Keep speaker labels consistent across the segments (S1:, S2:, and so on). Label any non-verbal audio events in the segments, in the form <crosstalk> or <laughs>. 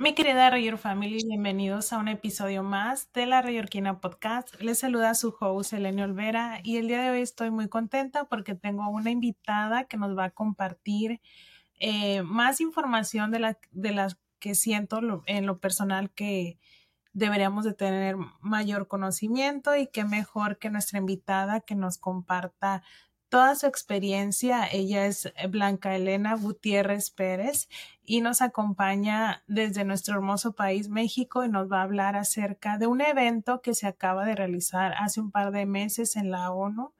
S1: Mi querida Rayor Family, bienvenidos a un episodio más de la Rayorquina Podcast. Les saluda su host Eleni Olvera y el día de hoy estoy muy contenta porque tengo una invitada que nos va a compartir eh, más información de, la, de las que siento en lo personal que deberíamos de tener mayor conocimiento y qué mejor que nuestra invitada que nos comparta toda su experiencia. Ella es Blanca Elena Gutiérrez Pérez y nos acompaña desde nuestro hermoso país, México, y nos va a hablar acerca de un evento que se acaba de realizar hace un par de meses en la ONU,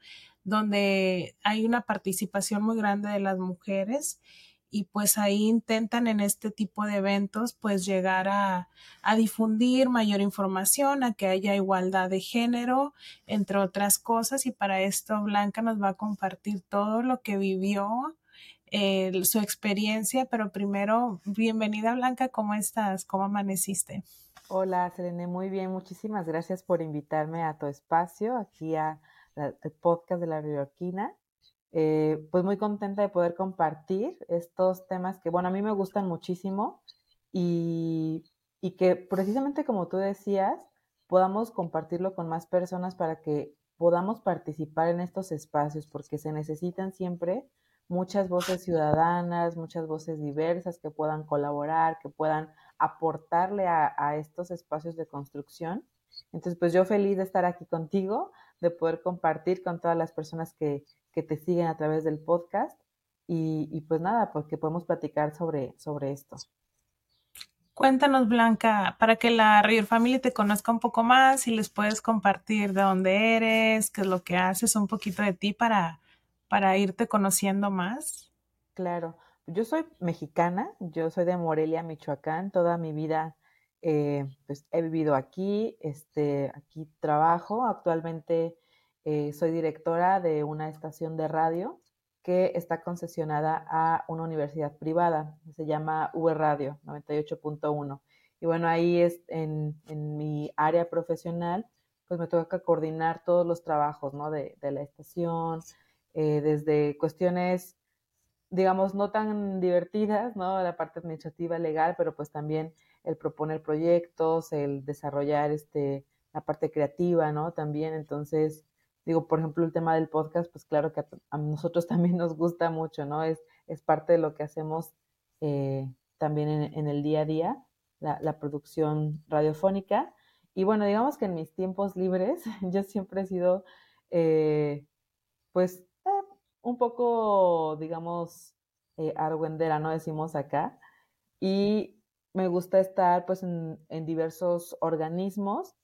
S1: donde hay una participación muy grande de las mujeres y pues ahí intentan en este tipo de eventos pues llegar a, difundir mayor información, a que haya igualdad de género, entre otras cosas y para esto Blanca nos va a compartir todo lo que vivió, su experiencia, pero primero, bienvenida Blanca, ¿cómo estás? ¿Cómo amaneciste?
S2: Hola Selene, muy bien, muchísimas gracias por invitarme a tu espacio, aquí a al podcast de la Riorquina. Eh, pues muy contenta de poder compartir estos temas que, bueno, a mí me gustan muchísimo y, y que precisamente como tú decías, podamos compartirlo con más personas para que podamos participar en estos espacios, porque se necesitan siempre muchas voces ciudadanas, muchas voces diversas que puedan colaborar, que puedan aportarle a, a, estos espacios de construcción. Entonces, pues yo feliz de estar aquí contigo, de poder compartir con todas las personas que, que te siguen a través del podcast. Y, pues nada, pues que podemos platicar sobre, sobre esto.
S1: Cuéntanos, Blanca, para que la Real Family te conozca un poco más y les puedes compartir de dónde eres, qué es lo que haces, un poquito de ti para, para irte conociendo más.
S2: Claro, yo soy mexicana, yo soy de Morelia, Michoacán, toda mi vida eh, pues he vivido aquí, este, aquí trabajo, actualmente eh, soy directora de una estación de radio que está concesionada a una universidad privada, se llama V Radio 98.1. Y bueno, ahí es en, mi área profesional, pues me toca coordinar todos los trabajos ¿no? de, la estación, eh, desde cuestiones, digamos, no tan divertidas, ¿no? La parte administrativa, legal, pero pues también el proponer proyectos, el desarrollar este, la parte creativa, ¿no? También, entonces, digo, por ejemplo, el tema del podcast, pues claro que a, nosotros <laughs> también nos gusta mucho, ¿no? Es, es parte de lo que hacemos eh, también en, el día a día, la, producción radiofónica. Y bueno, digamos que en mis tiempos libres <laughs> yo siempre he sido, eh, pues, eh, un poco, digamos, argüendera, ¿no? Decimos acá. Y me gusta estar, pues, en, en diversos organismos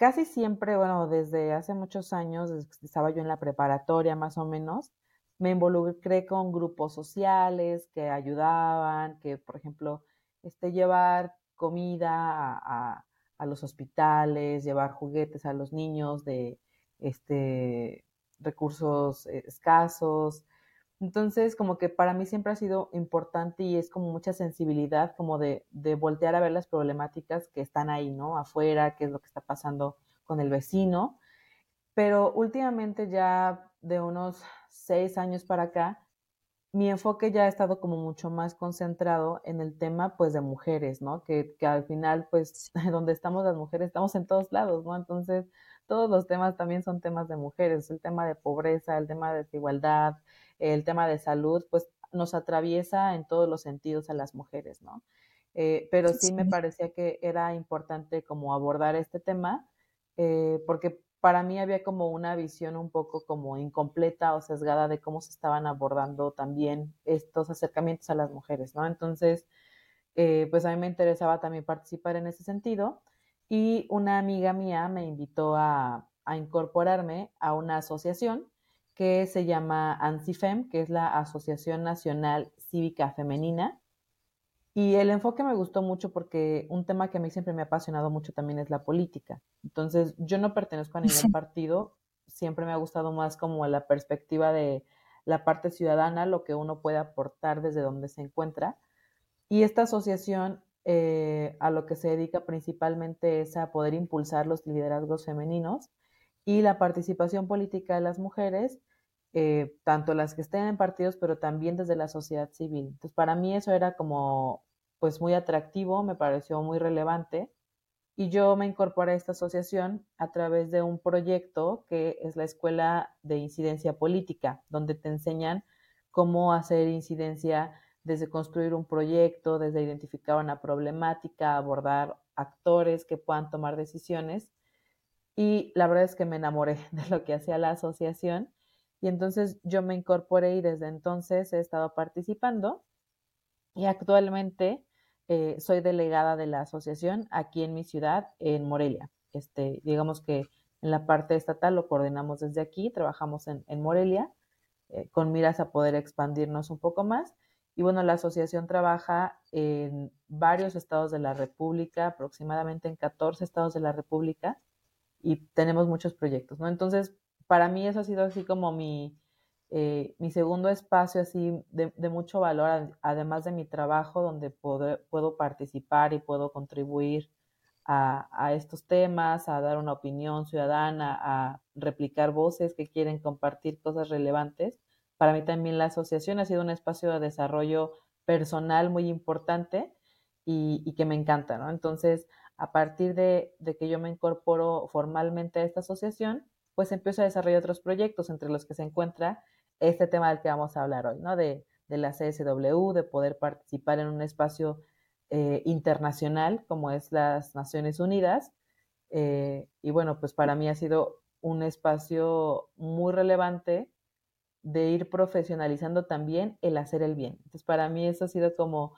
S2: casi siempre, bueno, desde hace muchos años, desde que estaba yo en la preparatoria más o menos, me involucré con grupos sociales que ayudaban, que por ejemplo, este, llevar comida a, a, los hospitales, llevar juguetes a los niños de este, recursos eh, escasos, entonces, como que para mí siempre ha sido importante y es como mucha sensibilidad, como de, de, voltear a ver las problemáticas que están ahí, ¿no? Afuera, qué es lo que está pasando con el vecino. Pero últimamente ya de unos seis años para acá, mi enfoque ya ha estado como mucho más concentrado en el tema, pues, de mujeres, ¿no? Que, que al final, pues, <laughs> donde estamos las mujeres, estamos en todos lados, ¿no? Entonces, todos los temas también son temas de mujeres, el tema de pobreza, el tema de desigualdad, el tema de salud, pues nos atraviesa en todos los sentidos a las mujeres, ¿no? Eh, pero sí, me parecía que era importante como abordar este tema, eh, porque para mí había como una visión un poco como incompleta o sesgada de cómo se estaban abordando también estos acercamientos a las mujeres, ¿no? Entonces, eh, pues a mí me interesaba también participar en ese sentido y una amiga mía me invitó a, a incorporarme a una asociación que se llama ANSIFEM, que es la Asociación Nacional Cívica Femenina. Y el enfoque me gustó mucho porque un tema que a mí siempre me ha apasionado mucho también es la política. Entonces, yo no pertenezco a ningún partido, siempre me ha gustado más como la perspectiva de la parte ciudadana, lo que uno puede aportar desde donde se encuentra. Y esta asociación eh, a lo que se dedica principalmente es a poder impulsar los liderazgos femeninos y la participación política de las mujeres eh, tanto las que estén en partidos, pero también desde la sociedad civil. Entonces, para mí eso era como pues muy atractivo, me pareció muy relevante y yo me incorporé a esta asociación a través de un proyecto que es la Escuela de Incidencia Política, donde te enseñan cómo hacer incidencia desde construir un proyecto, desde identificar una problemática, abordar actores que puedan tomar decisiones. Y la verdad es que me enamoré <laughs> de lo que hacía la asociación y entonces yo me incorporé y desde entonces he estado participando y actualmente eh, soy delegada de la asociación aquí en mi ciudad, en Morelia. Este, digamos que en la parte estatal lo coordinamos desde aquí, trabajamos en, Morelia eh, con miras a poder expandirnos un poco más. Y bueno, la asociación trabaja en varios estados de la República, aproximadamente en 14 estados de la República, y tenemos muchos proyectos, ¿no? Entonces, para mí eso ha sido así como mi, eh, mi segundo espacio así de, mucho valor, además de mi trabajo, donde puedo, puedo participar y puedo contribuir a, estos temas, a dar una opinión ciudadana, a replicar voces que quieren compartir cosas relevantes. Para mí también la asociación ha sido un espacio de desarrollo personal muy importante y, que me encanta, ¿no? Entonces, a partir de, de que yo me incorporo formalmente a esta asociación, pues empiezo a desarrollar otros proyectos entre los que se encuentra este tema del que vamos a hablar hoy, ¿no? De, la CSW, de poder participar en un espacio eh, internacional como es las Naciones Unidas. Eh, y bueno, pues para mí ha sido un espacio muy relevante de ir profesionalizando también el hacer el bien. Entonces, para mí eso ha sido como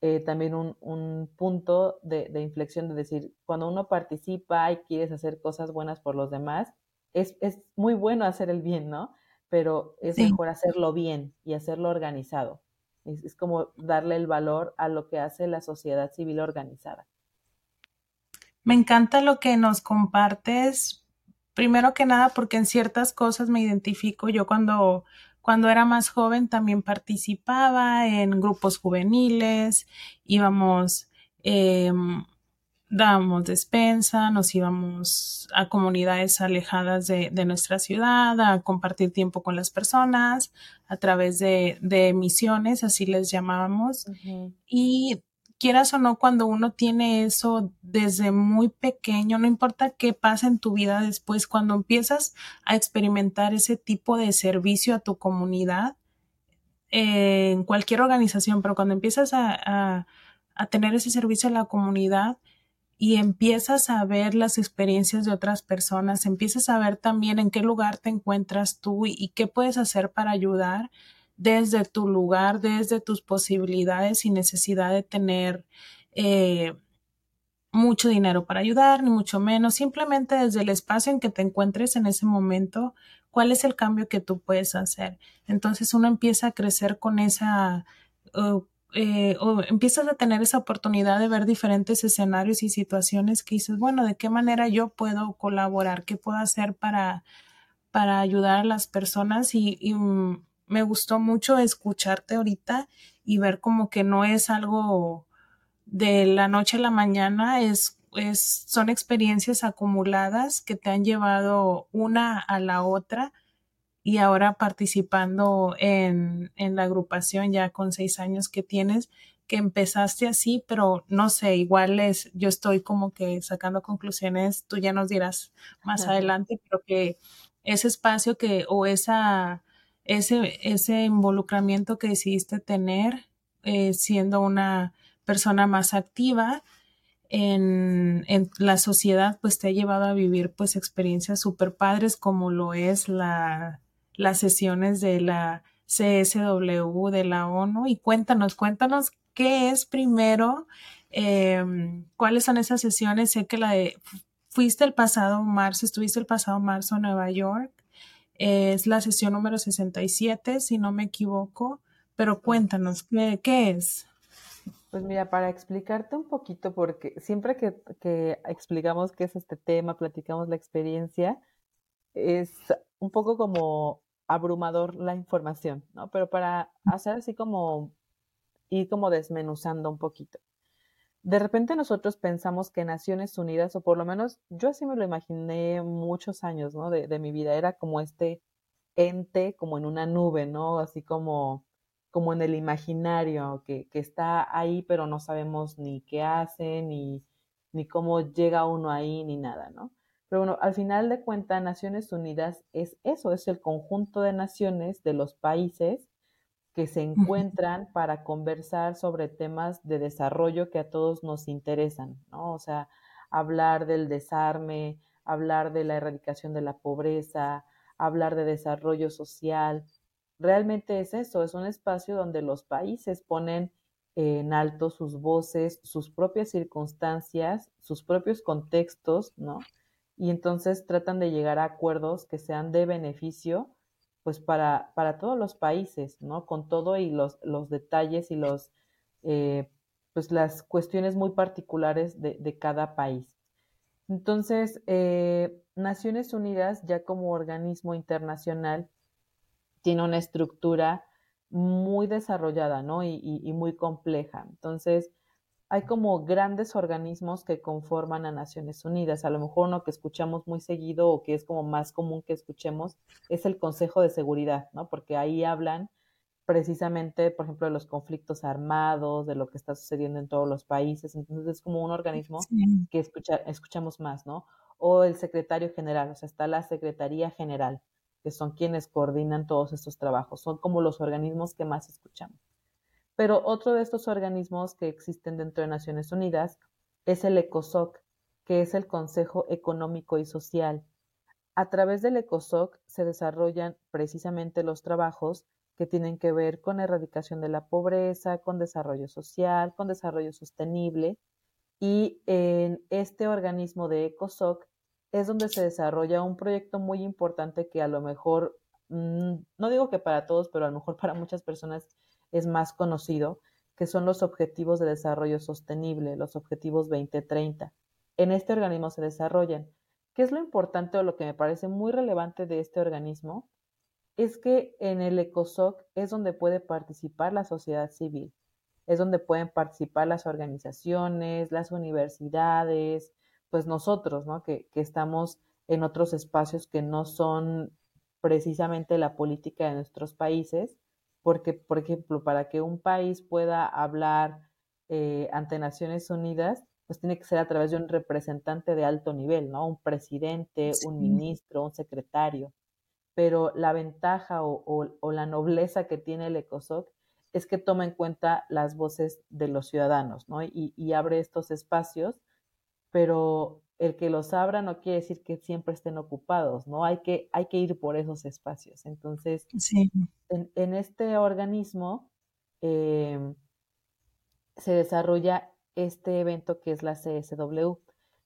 S2: eh, también un, punto de, de, inflexión de decir, cuando uno participa y quieres hacer cosas buenas por los demás, es, muy bueno hacer el bien, ¿no? Pero es mejor hacerlo bien y hacerlo organizado. Es, como darle el valor a lo que hace la sociedad civil organizada.
S1: Me encanta lo que nos compartes. Primero que nada, porque en ciertas cosas me identifico. Yo cuando, cuando era más joven también participaba en grupos juveniles, íbamos em, dábamos despensa, nos íbamos a comunidades alejadas de, nuestra ciudad, a compartir tiempo con las personas a través de, misiones, así les llamábamos. Y quieras o no, cuando uno tiene eso desde muy pequeño, no importa qué pasa en tu vida después, cuando empiezas a experimentar ese tipo de servicio a tu comunidad, eh, en cualquier organización, pero cuando empiezas a tener ese servicio a la comunidad, y empiezas a ver las experiencias de otras personas, empiezas a ver también en qué lugar te encuentras tú y, qué puedes hacer para ayudar desde tu lugar, desde tus posibilidades sin necesidad de tener eh, mucho dinero para ayudar, ni mucho menos, simplemente desde el espacio en que te encuentres en ese momento, cuál es el cambio que tú puedes hacer. Entonces uno empieza a crecer con esa, uh, eh, o empiezas a tener esa oportunidad de ver diferentes escenarios y situaciones que dices, bueno, ¿de qué manera yo puedo colaborar? ¿Qué puedo hacer para, para ayudar a las personas? Y, mm, me gustó mucho escucharte ahorita y ver como que no es algo de la noche a la mañana, es, es, son experiencias acumuladas que te han llevado una a la otra y ahora participando en, en, la agrupación ya con seis años que tienes, que empezaste así, pero no sé, igual es, yo estoy como que sacando conclusiones, tú ya nos dirás más adelante, pero que ese espacio que, o esa, ese, ese involucramiento que decidiste tener eh, siendo una persona más activa, en, en, la sociedad, pues te ha llevado a vivir pues experiencias súper padres como lo es la, las sesiones de la CSW de la ONU y cuéntanos, cuéntanos qué es primero, em, cuáles son esas sesiones. Sé que la de, fuiste el pasado marzo, estuviste el pasado marzo en Nueva York, es la sesión número 67, si no me equivoco, pero cuéntanos, ¿qué, qué es?
S2: Pues mira, para explicarte un poquito, porque siempre que, que, explicamos qué es este tema, platicamos la experiencia, es un poco como abrumador la información, ¿no? Pero para hacer así como ir como desmenuzando un poquito. De repente nosotros pensamos que Naciones Unidas, o por lo menos yo así me lo imaginé muchos años, ¿no? De, de mi vida, era como este ente, como en una nube, ¿no? Así como como en el imaginario, que, está ahí, pero no sabemos ni qué hace, ni, ni cómo llega uno ahí, ni nada, ¿no? Pero bueno, al final de cuentas, Naciones Unidas es eso, es el conjunto de naciones de los países que se encuentran para conversar sobre temas de desarrollo que a todos nos interesan, ¿no? O sea, hablar del desarme, hablar de la erradicación de la pobreza, hablar de desarrollo social, realmente es eso, es un espacio donde los países ponen en alto sus voces, sus propias circunstancias, sus propios contextos, ¿no? Y entonces tratan de llegar a acuerdos que sean de beneficio, pues para, para todos los países, ¿no? Con todo y los, los detalles y los, eh, pues las cuestiones muy particulares de, de cada país. Entonces, eh, Naciones Unidas, ya como organismo internacional, tiene una estructura muy desarrollada, ¿no? Y, muy compleja. Entonces, hay como grandes organismos que conforman a Naciones Unidas. A lo mejor uno que escuchamos muy seguido o que es como más común que escuchemos es el Consejo de Seguridad, ¿no? Porque ahí hablan precisamente, por ejemplo, de los conflictos armados, de lo que está sucediendo en todos los países. Entonces es como un organismo que escucha, escuchamos más, ¿no? O el secretario general, o sea, está la Secretaría General que son quienes coordinan todos estos trabajos. Son como los organismos que más escuchamos. Pero otro de estos organismos que existen dentro de Naciones Unidas es el ECOSOC, que es el Consejo Económico y Social. A través del ECOSOC se desarrollan precisamente los trabajos que tienen que ver con erradicación de la pobreza, con desarrollo social, con desarrollo sostenible. Y en este organismo de ECOSOC es donde se desarrolla un proyecto muy importante que a lo mejor, mm, no digo que para todos, pero a lo mejor para muchas personas es más conocido, que son los Objetivos de Desarrollo Sostenible, los Objetivos 2030. En este organismo se desarrollan. ¿Qué es lo importante o lo que me parece muy relevante de este organismo? Es que en el ECOSOC es donde puede participar la sociedad civil, es donde pueden participar las organizaciones, las universidades, pues nosotros, ¿no? Que, estamos en otros espacios que no son precisamente la política de nuestros países, porque, por ejemplo, para que un país pueda hablar eh, ante Naciones Unidas, pues tiene que ser a través de un representante de alto nivel, ¿no? Un presidente, un ministro, un secretario. Pero la ventaja o, la nobleza que tiene el ECOSOC es que toma en cuenta las voces de los ciudadanos, ¿no? Y, y abre estos espacios pero el que los abra no quiere decir que siempre estén ocupados, ¿no? Hay que, hay que ir por esos espacios. Entonces, en, este organismo em, se desarrolla este evento que es la CSW.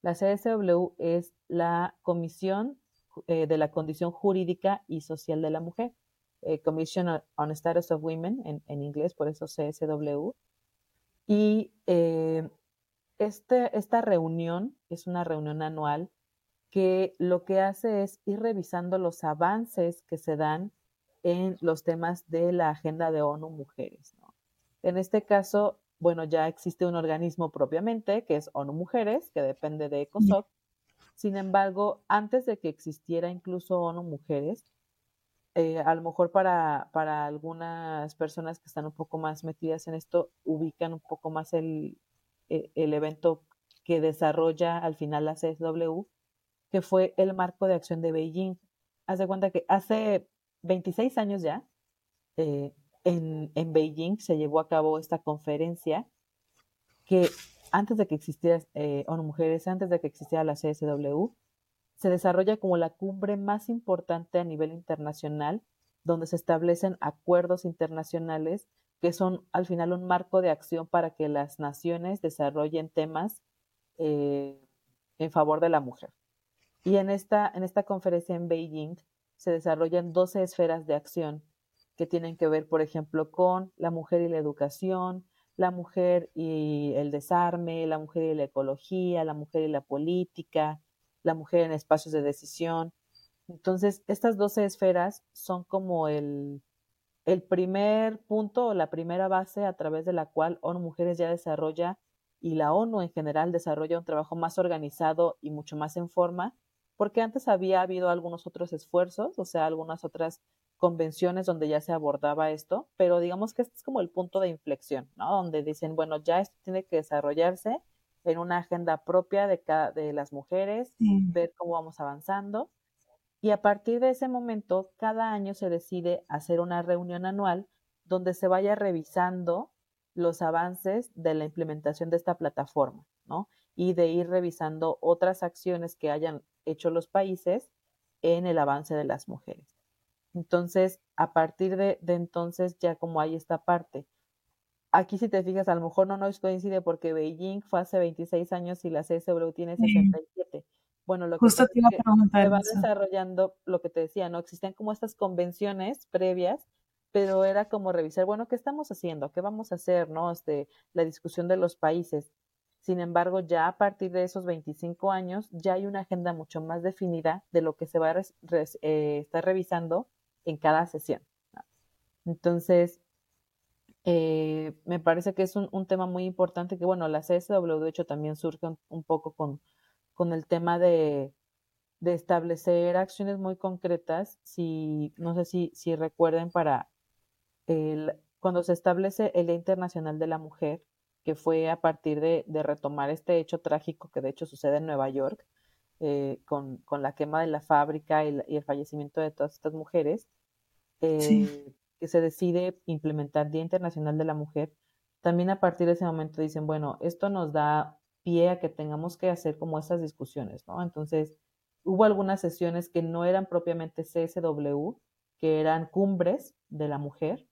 S2: La CSW es la Comisión eh, de la Condición Jurídica y Social de la Mujer, eh, Commission on Status of Women en, en, inglés, por eso CSW. Y eh, este, esta reunión es una reunión anual que lo que hace es ir revisando los avances que se dan en los temas de la agenda de ONU Mujeres. En este caso, bueno, ya existe un organismo propiamente, que es ONU Mujeres, que depende de ECOSOC. Sin embargo, antes de que existiera incluso ONU Mujeres, eh, a lo mejor para, para algunas personas que están un poco más metidas en esto, ubican un poco más el, el evento que desarrolla al final la CSW, que fue el marco de acción de Beijing. Haz de cuenta que hace 26 años ya, eh, en, en, Beijing se llevó a cabo esta conferencia que antes de que existiera eh, ONU Mujeres, antes de que existiera la CSW, se desarrolla como la cumbre más importante a nivel internacional, donde se establecen acuerdos internacionales que son al final un marco de acción para que las naciones desarrollen temas eh, en favor de la mujer. Y en esta, en esta conferencia en Beijing se desarrollan 12 esferas de acción que tienen que ver, por ejemplo, con la mujer y la educación, la mujer y el desarme, la mujer y la ecología, la mujer y la política, la mujer en espacios de decisión. Entonces, estas 12 esferas son como el, el primer punto o la primera base a través de la cual ONU Mujeres ya desarrolla y la ONU en general desarrolla un trabajo más organizado y mucho más en forma, porque antes había habido algunos otros esfuerzos, o sea, algunas otras convenciones donde ya se abordaba esto, pero digamos que este es como el punto de inflexión, ¿no? Donde dicen, bueno, ya esto tiene que desarrollarse en una agenda propia de, cada, de las mujeres, ver cómo vamos avanzando. Y a partir de ese momento, cada año se decide hacer una reunión anual donde se vaya revisando los avances de la implementación de esta plataforma, ¿no? Y de ir revisando otras acciones que hayan hecho los países en el avance de las mujeres. Entonces, a partir de, entonces, ya como hay esta parte. Aquí, si te fijas, a lo mejor no nos coincide porque Beijing fue hace 26 años y la CSW tiene 67. Bueno, lo que, se va desarrollando, lo que te decía, ¿no? Existían como estas convenciones previas, pero era como revisar, bueno, ¿qué estamos haciendo? ¿Qué vamos a hacer? ¿No? Este, la discusión de los países. Sin embargo, ya a partir de esos 25 años, ya hay una agenda mucho más definida de lo que se va a eh, estar revisando en cada sesión. Entonces, eh, me parece que es un, tema muy importante que, bueno, la CSW de hecho también surge un, poco con, con, el tema de, de, establecer acciones muy concretas. Si, no sé si, si recuerden para el, cuando se establece el Día Internacional de la Mujer, que fue a partir de, retomar este hecho trágico que de hecho sucede en Nueva York, eh, con, la quema de la fábrica y, el fallecimiento de todas estas mujeres, eh, que se decide implementar Día Internacional de la Mujer, también a partir de ese momento dicen, bueno, esto nos da pie a que tengamos que hacer como estas discusiones, ¿no? Entonces, hubo algunas sesiones que no eran propiamente CSW, que eran cumbres de la mujer,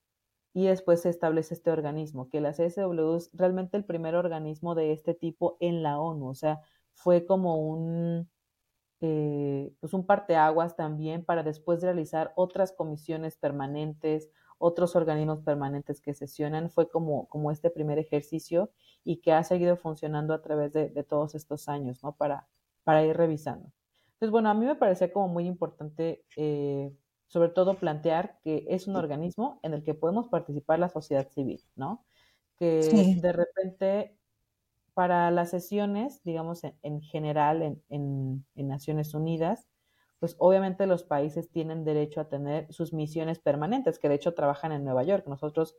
S2: y después se establece este organismo, que la CSW es realmente el primer organismo de este tipo en la ONU, o sea, fue como un, eh, pues un parteaguas también para después realizar otras comisiones permanentes, otros organismos permanentes que sesionan, fue como, como este primer ejercicio y que ha seguido funcionando a través de, todos estos años, ¿no? Para, para ir revisando. Entonces, bueno, a mí me parecía como muy importante eh, sobre todo plantear que es un organismo en el que podemos participar la sociedad civil, ¿no? Que de repente para las sesiones, digamos, en, general en, Naciones Unidas, pues obviamente los países tienen derecho a tener sus misiones permanentes, que de hecho trabajan en Nueva York. Nosotros,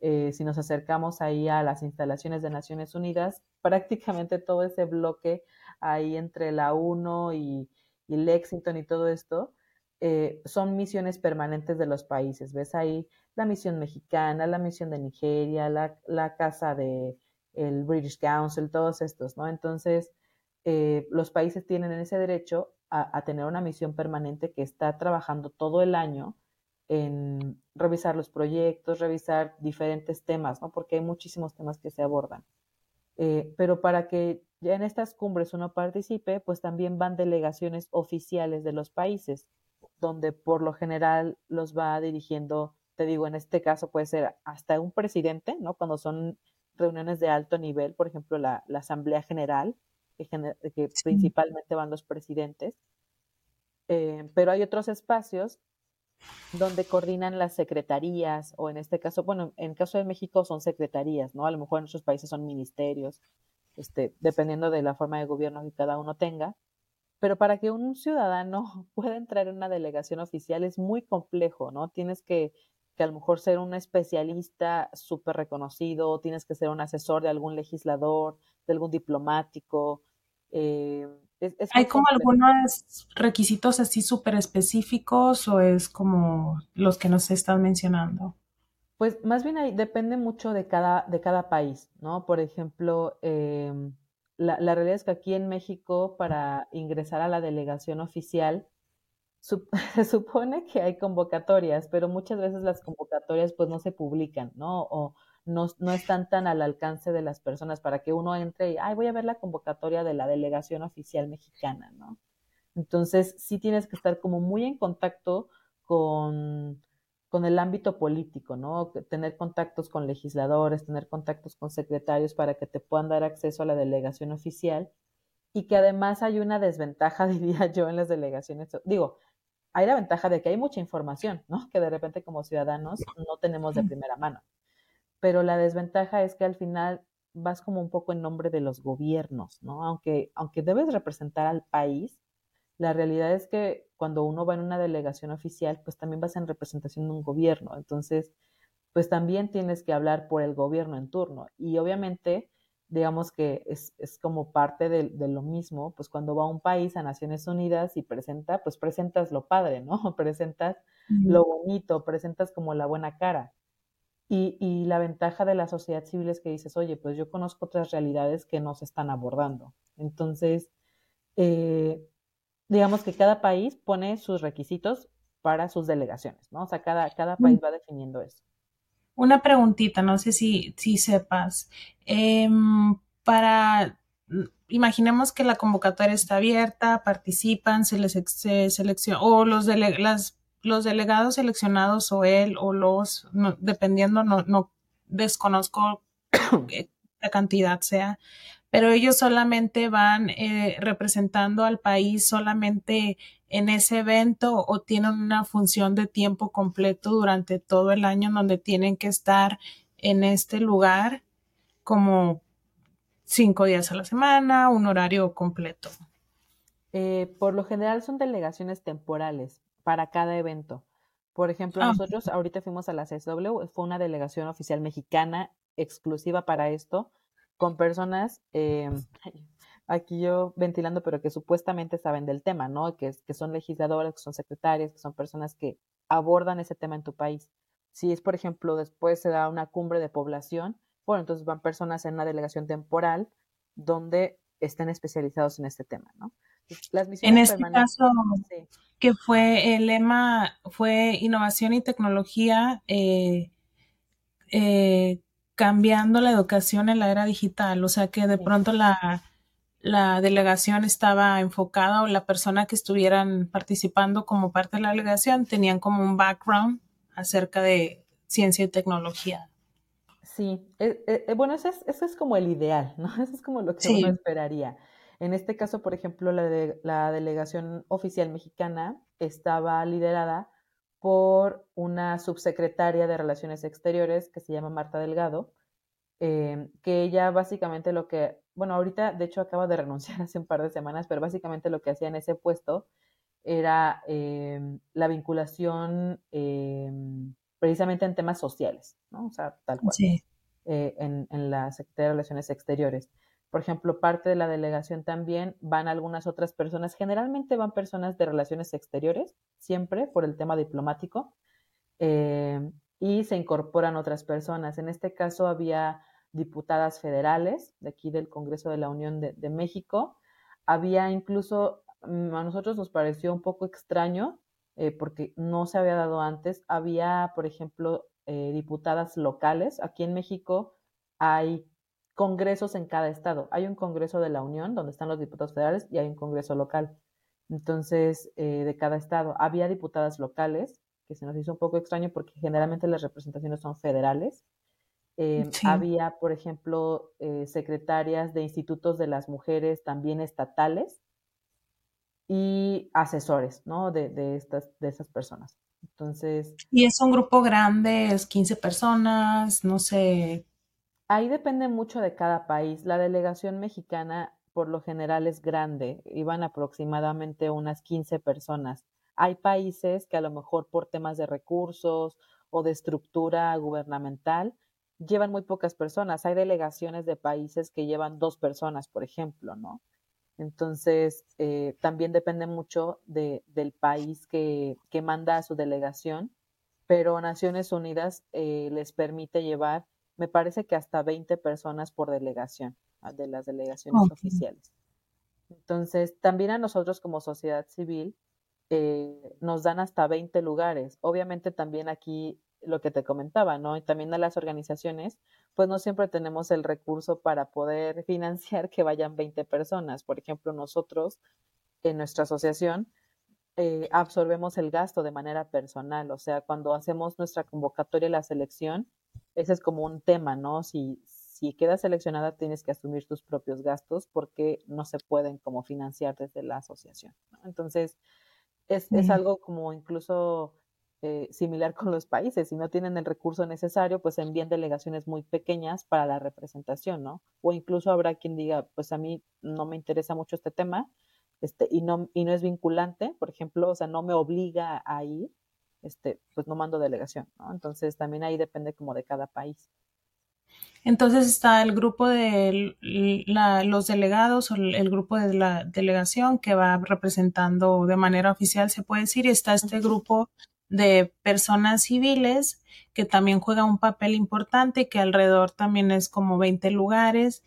S2: eh, si nos acercamos ahí a las instalaciones de Naciones Unidas, <laughs> prácticamente todo ese bloque ahí entre la UNO y, y Lexington y todo esto, eh, son misiones permanentes de los países. Ves ahí la misión mexicana, la misión de Nigeria, la, casa de el British Council, todos estos, ¿no? Entonces, eh, los países tienen ese derecho a, tener una misión permanente que está trabajando todo el año en revisar los proyectos, revisar diferentes temas, ¿no? Porque hay muchísimos temas que se abordan. Eh, pero para que en estas cumbres uno participe, pues también van delegaciones oficiales de los países donde por lo general los va dirigiendo, te digo, en este caso puede ser hasta un presidente, ¿no? Cuando son reuniones de alto nivel, por ejemplo, la, Asamblea General, que, principalmente van los presidentes. Eh, pero hay otros espacios donde coordinan las secretarías, o en este caso, bueno, en el caso de México son secretarías, ¿no? A lo mejor en otros países son ministerios, este, dependiendo de la forma de gobierno que cada uno tenga. Pero para que un ciudadano <laughs> pueda entrar en una delegación oficial es muy complejo, ¿no? Tienes que, que a lo mejor ser un especialista súper reconocido, tienes que ser un asesor de algún legislador, de algún diplomático. Eh,
S1: ¿Hay como algunos requisitos así súper específicos o es como los que nos están mencionando?
S2: Pues más bien ahí depende mucho de cada, de cada país, ¿no? Por ejemplo, eh, la, realidad es que aquí en México, para ingresar a la delegación oficial, <laughs> se supone que hay convocatorias, pero muchas veces las convocatorias pues no se publican, ¿no? O no, no están tan al alcance de las personas para que uno entre y, ay, voy a ver la convocatoria de la delegación oficial mexicana, ¿no? Entonces, sí tienes que estar como muy en contacto con con el ámbito político, ¿no? Tener contactos con legisladores, tener contactos con secretarios para que te puedan dar acceso a la delegación oficial y que además hay una desventaja, <laughs> diría yo, en las delegaciones. Digo, hay la ventaja de que hay mucha información, ¿no? Que de repente como ciudadanos no tenemos de primera mano. Pero la desventaja es que al final vas como un poco en nombre de los gobiernos, ¿no? Aunque, aunque debes representar al país, La realidad es que cuando uno va en una delegación oficial, pues también vas en representación de un gobierno. Entonces, pues también tienes que hablar por el gobierno en turno. Y obviamente, digamos que es, como parte de, lo mismo, pues cuando va un país a Naciones Unidas y presenta, pues presentas lo padre, ¿no? <laughs> Presentas lo bonito, presentas como la buena cara. Y, y, la ventaja de la sociedad civil es que dices, oye, pues yo conozco otras realidades que no se están abordando. Entonces, eh, digamos que cada país pone sus requisitos para sus delegaciones, ¿no? O sea, cada, cada país va definiendo eso.
S1: Una preguntita, no sé si, si sepas. Em, para, imaginemos que la convocatoria está abierta, participan, se les selecciona, o los, las, los delegados seleccionados o él o los, dependiendo, no, no desconozco <coughs> la cantidad sea, pero ellos solamente van eh, representando al país solamente en ese evento o tienen una función de tiempo completo durante todo el año donde tienen que estar en este lugar como cinco días a la semana, un horario completo.
S2: Eh, por lo general son delegaciones temporales para cada evento. Por ejemplo, ah, nosotros ahorita fuimos a la CSW, fue una delegación oficial mexicana exclusiva para esto, con personas, eh, aquí yo ventilando, pero que supuestamente saben del tema, ¿no? Que, que son legisladoras, que son secretarias, que son personas que abordan ese tema en tu país. Si es, por ejemplo, después se da una cumbre de población, bueno, entonces van personas en una delegación temporal donde estén especializados en este tema, ¿no?
S1: Las en este caso, que fue el lema, fue innovación y tecnología eh, eh, cambiando la educación en la era digital, o sea que de pronto la, la delegación estaba enfocada o la persona que estuvieran participando como parte de la delegación tenían como un background acerca de ciencia y tecnología.
S2: Sí, eh, eh, eh, bueno, ese es, es como el ideal, ¿no? <laughs> Eso es como lo que uno esperaría. En este caso, por ejemplo, la, de, la delegación oficial mexicana estaba liderada por una subsecretaria de Relaciones Exteriores que se llama Marta Delgado, eh, que ella básicamente lo que, bueno, ahorita de hecho acaba de renunciar <laughs> hace un par de semanas, pero básicamente lo que hacía en ese puesto era eh, la vinculación eh, precisamente en temas sociales, ¿no? O sea, tal cual. en, en la Secretaría de Relaciones Exteriores. Por ejemplo, parte de la delegación también van algunas otras personas, generalmente van personas de relaciones exteriores, siempre por el tema diplomático, eh, y se incorporan otras personas. En este caso había diputadas federales de aquí del Congreso de la Unión de, México. Había incluso, mm, a nosotros nos pareció un poco extraño eh, porque no se había dado antes. Había, por ejemplo, eh, diputadas locales. Aquí en México hay congresos en cada estado. Hay un congreso de la Unión donde están los diputados federales y hay un congreso local. Entonces, eh, de cada estado. Había diputadas locales, que se nos hizo un poco extraño porque generalmente las representaciones son federales. Eh, había, por ejemplo, eh, secretarias de institutos de las mujeres también estatales y asesores, ¿no? De, de, estas, de esas personas. Entonces.
S1: ¿Y es un grupo grande? ¿Es 15 personas? No sé,
S2: Ahí depende mucho de cada país. La delegación mexicana por lo general es grande, iban aproximadamente unas 15 personas. Hay países que a lo mejor por temas de recursos o de estructura gubernamental llevan muy pocas personas. Hay delegaciones de países que llevan dos personas, por ejemplo, ¿no? Entonces, eh, también depende mucho de, del país que, que, manda a su delegación, pero Naciones Unidas eh, les permite llevar me parece que hasta 20 personas por delegación, ah, de las delegaciones oficiales. Entonces, también a nosotros como sociedad civil eh, nos dan hasta 20 lugares. Obviamente también aquí lo que te comentaba, ¿no? Y también a las organizaciones, pues no siempre tenemos el recurso para poder financiar que vayan 20 personas. Por ejemplo, nosotros en nuestra asociación eh, absorbemos el gasto de manera personal, o sea, cuando hacemos nuestra convocatoria a la selección, ese es como un tema, ¿no? Si, si quedas seleccionada tienes que asumir tus propios gastos porque no se pueden como financiar desde la asociación. Entonces, es, es, algo como incluso eh, similar con los países. Si no tienen el recurso necesario, pues envían delegaciones muy pequeñas para la representación, ¿no? O incluso habrá quien diga, pues a mí no me interesa mucho este tema, este, y, no, y no es vinculante, por ejemplo, o sea, no me obliga a ir, este, pues no mando delegación, ¿no? Entonces también ahí depende como de cada país.
S1: Entonces está el grupo de los delegados o el grupo de la delegación que va representando de manera oficial, se puede decir, y está este grupo de personas civiles que también juega un papel importante, que alrededor también es como 20 lugares.